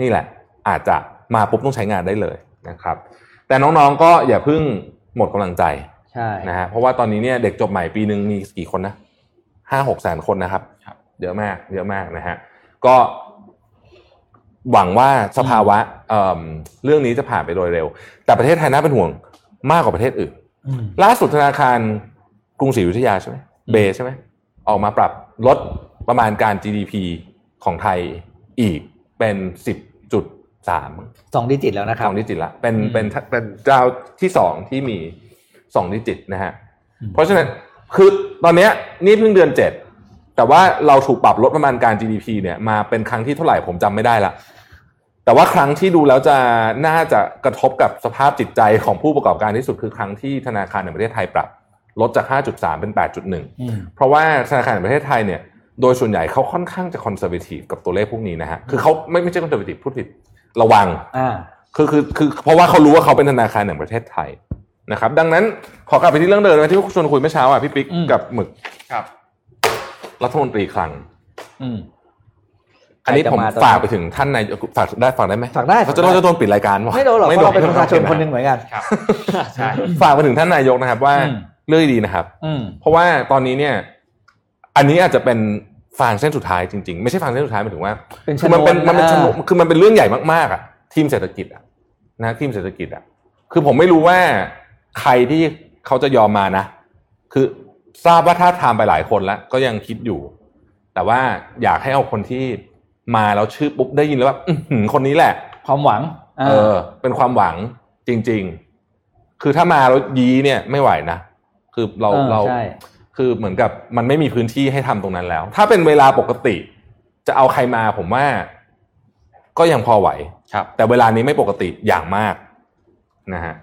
นี่แหละ อาจจะ มาปุ๊บต้องใช้งานได้เลยนะครับ แต่น้องๆก็อย่าเพิ่งหมดกำลังใจใช่นะฮะเพราะว่าตอนนี้เนี่ยเด็กจบใหม่ปีหนึ่งมีกี่คนนะห้าหกแสนคนนะครับ เยอะมาก เยอะมากนะฮะก็หวังว่าสภาวะเอิ่มเรื่องนี้จะผ่านไปโดยเร็ว แต่ประเทศไทยน่าเป็นห่วงมากกว่าประเทศอื่นอืมล่าสุดธนาคารกรุงศรีอยุธยาใช่ไหมเบใช่ไหมออกมาปรับลดประมาณการ GDP ของไทยอีกเป็นสิบจุด สามสองดิจิตแล้วนะคสรับองดิจิตละเป็นอืมเป็นเป็นดาวที่สองที่มีสองดิจิตนะฮะอืมเพราะฉะนั้นคือตอนเนี้ยนี่เพิ่งเดือนเจ็ดแต่ว่าเราถูกปรับลดประมาณการ GDP เนี่ยมาเป็นครั้งที่เท่าไหร่ผมจำไม่ได้ละแต่ว่าครั้งที่ดูแล้วจะน่าจะกระทบกับสภาพจิตใจของผู้ประกอบการที่สุดคือครั้งที่ธนาคารแห่งประเทศไทยปรับ ลดจาก 5.3 เป็น 8.1อืมเพราะว่าธนาคารแห่งประเทศไทยเนี่ยโดยส่วนใหญ่เขาค่อนข้างจะ conservative กับตัวเลขพวกนี้นะฮะ คือเขาไม่ไม่ใช่ conservative พูดผิด ระวังอ่าคือคือคือเพราะว่าเขารู้ว่าเขาเป็นธนาคารแห่งประเทศไทยนะครับ ดังนั้นขอกลับไปที่เรื่องเดิมนะที่ชวนคุยเมื่อเช้าอะพี่ปิ๊กอืมกับหมึกครับรัฐมนตรีคลังอืมอันนี้ใครจะผมมาตอนฝากไปถึงท่านนายกฝากได้ฝากได้ไหมฝากได้เขาจะโดนจะโดนปิดรายการวะไม่โดนหรอกเพราะเราเป็นประชาชนไม่โดคนหนึ่งเหมือนกันครับใช่ฝากไปถึงท่านนายกนะครับ ว่าอืมเรื่องดีนะครับอืมเพราะว่าตอนนี้เนี่ย อันนี้อาจจะเป็น ฟางเส้นสุดท้ายจริงๆ ไม่ใช่ฟางเส้นสุดท้ายหมายถึงว่าเป็นชคือนมันวเป็นนมันเป็นชนวนอ่าคือมันเป็นเรื่องใหญ่มากๆอะทีมเศรษฐกิจอะนะทีมเศรษฐกิจอะคือผมไม่รู้ว่าใครที่เขาจะยอมมานะ คือทราบว่าถ้าทำไปหลายคนแล้ว ก็ยังคิดอยู่ แต่ว่าอยากให้เอาคนที่มาแล้วชื่อปุ๊บได้ยินแล้วว่าอื้อหือคนนี้แหละ ความหวังาเออ เป็นความหวังจริง ๆ คือถ้ามาแล้วยี้เนี่ยไม่ไหวนะคือเราออเราใช่ คือเหมือนกับมันไม่มีพื้นที่ให้ทำตรงนั้นแล้ว ถ้าเป็นเวลาปกติ จะเอาใครมาผมว่า ก็ยังพอไหวครับ แต่เวลานี้ไม่ปกติอย่างมากนะฮะ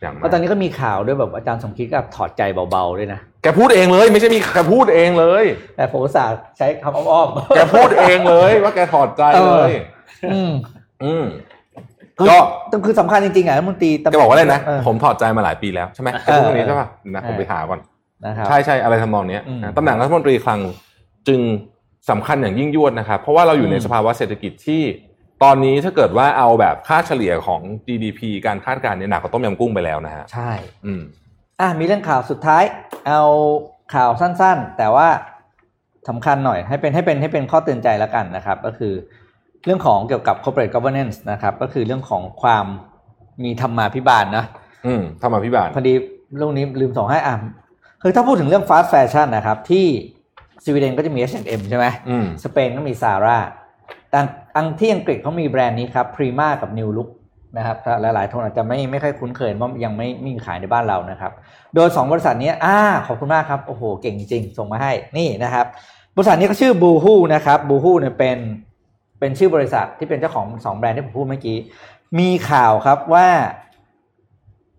อย่างเพมากราะตอนนี้ก็มีข่าวด้วยแบบอาจารย์สมคิดก็ถอดใจเบาๆด้วยนะแกพูดเองเลย ไม่ใช่มีแกพูดเองเลย แต่ผมอุตส่าห์ใช้คำอ้อมๆแกพูดเองเลย ว่าแกถอดใจเลยอืมอืมก็ก็ต้องคือสำคัญจริงๆอะรัฐมนตรีตำแกบอกว่าอะไรนะเออผมถอดใจมาหลายปีแล้วใช่ไหมแกพูดตรงนี้ใช่ป่ะนะผมไปหาก่อน นะครับใช่ใช่อะไรทำนองเนี้ยอืมนะตำแหน่งรัฐมนตรีคลังจึงสำคัญอย่างยิ่งยวดนะครับ เพราะว่าเราอยู่ในอืมสภาวะเศรษฐกิจที่ตอนนี้ถ้าเกิดว่าเอาแบบค่าเฉลี่ยของ GDP การคาดการณ์เนี่ยหนักกว่าต้มยำกุ้งไปแล้วนะฮะใช่อืมอะมีเรื่องข่าวสุดท้าย เอาข่าวสั้นๆ แต่ว่าสำคัญหน่อยให้เป็นให้เป็นให้เป็นข้อเตือนใจแล้วกันนะครับ ก็คือเรื่องของเกี่ยวกับ corporate governance นะครับ ก็คือเรื่องของความมีธรรมาภิบาลนะ อืมทำมาพิบาลพอดีเรื่องนี้ลืมส่งให้อะ คือถ้าพูดถึงเรื่อง fast fashion นะครับ ที่สวีเดนก็จะมี H&M ใช่ไหมอืมสเปนก็มีซาร่าแต่อังที่อังกฤษเขามีแบรนด์นี้ครับพรีมากับนิวลุกนะครับถ้าหลายๆคนอาจจะไม่ไม่ค่อยคุ้นเคยเพราะยังไม่ไม่มีขายในบ้านเรานะครับ โดย 2 บริษัทนี้อ่าขอบคุณมากครับ โอ้โห เก่งจริง ส่งมาให้นี่นะครับ บริษัทนี้ก็ชื่อบูฮูนะครับบูฮูเนี่ยเป็นเป็นชื่อบริษัทที่เป็นเจ้าของสองแบรนด์ที่ผมพูดเมื่อกี้ มีข่าวครับว่า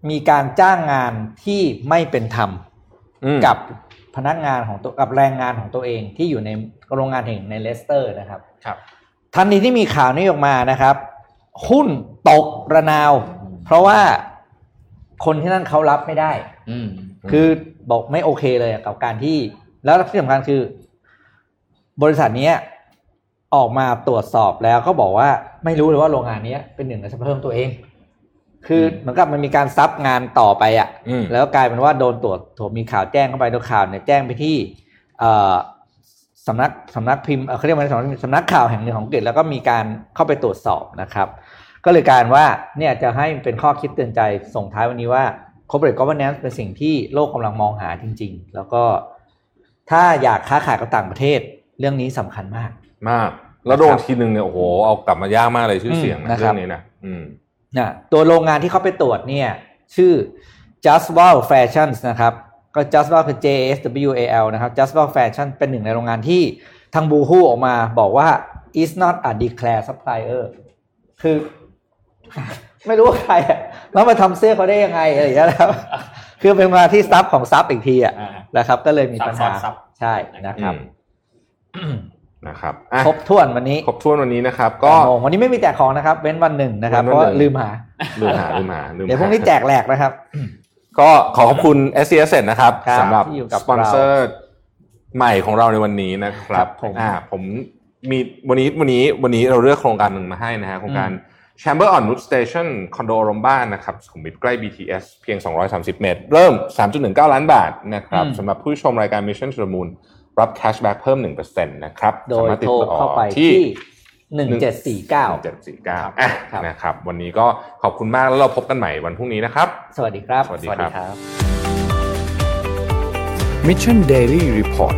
มีการจ้างงานที่ไม่เป็นธรรมอืม กับพนักงานของตัวกับแรงงานของตัวเองที่อยู่ในโรงงานแห่งในเลสเตอร์นะครับครับ ทันทีที่มีข่าวนี้ออกมานะครับ หุ้นตกระนาว เพราะว่าคนที่นั่นเขารับไม่ได้ อืมคือบอกไม่โอเคเลยกับการที่ แล้วที่สำคัญคือ บริษัทเนี้ยออกมาตรวจสอบแล้วก็บอกว่าไม่รู้เลยว่าโรงงานเนี้ยเป็นหนึ่งในซัพพลายเอร์ตัวเอง คือเหมือนกับมันมีการ sub งานต่อไปอะอืมแล้วกลายเป็นว่าโดนตรวจถูกมีข่าวแจ้งเข้าไปโดยข่าวเนี่ยแจ้งไปที่เอ่อสำนักสำนักพิมพ์เอ่อเขาเรียกว่าสำนักสำนักข่าวแห่งหนึ่งของอังกฤษแล้วก็มีการเข้าไปตรวจสอบนะครับ ก็เลยกลารว่าเนี่ยจะให้เป็นข้อคิดเตือนใจส่งท้ายวันนี้ว่า corporate governance เป็นสิ่งที่โลกกำลังมองหาจริง ๆ แล้วก็ถ้าอยากค้าขายกับต่างประเทศ เรื่องนี้สำคัญมาก มาก แล้วโดนครับทีหนึ่งเนี่ยโอ้โหเอากลับมายากมากเลยชื่อเสียงอืมนะนะครับเรื่องนี้นะอืม นะตัวโรงงานที่เขาไปตรวจเนี่ย ชื่อ Just Wow Fashions นะครับ ก็ Just Wow คือ J S W A L นะครับ Just Wow Fashion เป็นหนึ่งในโรงงานที่ทางบูฮูออกมาบอกว่า is not a declare supplier คือ ไม่รู้ว่าใครอะแล้วมาทำเสื้อเขาได้ยังไงอะไรอย่างเงี้ยนะครับคือเป็นมาที่ซับของซับอีกทีอะอ่านะครับ ก็เลยมีปัญหาซับซ้อนซับใช่นะครับอืม นะครับอะครบถ้วนวันนี้ครบถ้วนวันนี้นะครับ ก็แปดโมงวันนี้ไม่มีแจกของนะครับเว้นวันหนึ่งนะครับเว้เพนวันราะว่าหนึ่งลืมหาลืมหาลืมหาลืมหาเดี๋ยวพรุ่งนี้แจกแหลกนะครับ ก็ขอขอบคุณ s c s นะครับครับสำหรับที่อยู่กับสปอนเซอร์ใหม่ของเราในวันนี้นะครัครับบผมอ่าผมมีวันนี้วันนี้วันนี้เราเลือกโครงการหนึ่งมาให้นะฮะโครงการ Chamber on Wood Station คอนโดอารมณ์บ้านนะครับสุขุมวิทใกล้ BTS เพียง 230 เมตร เริ่ม 3.19 ล้านบาทนะครับอืมสำหรับผู้ชมรายการ Mission to the Moon รับ cashback เพิ่ม 1%นะครับโดยสามารถติโทรต่อเข้าไปที่หนึ่งเจ็ดสี่เก้า1749อะครับนะครับ วันนี้ก็ขอบคุณมากแล้วเราพบกันใหม่วันพรุ่งนี้นะครับ สวัสดีครับ สวัสดีครับ Mission Daily Report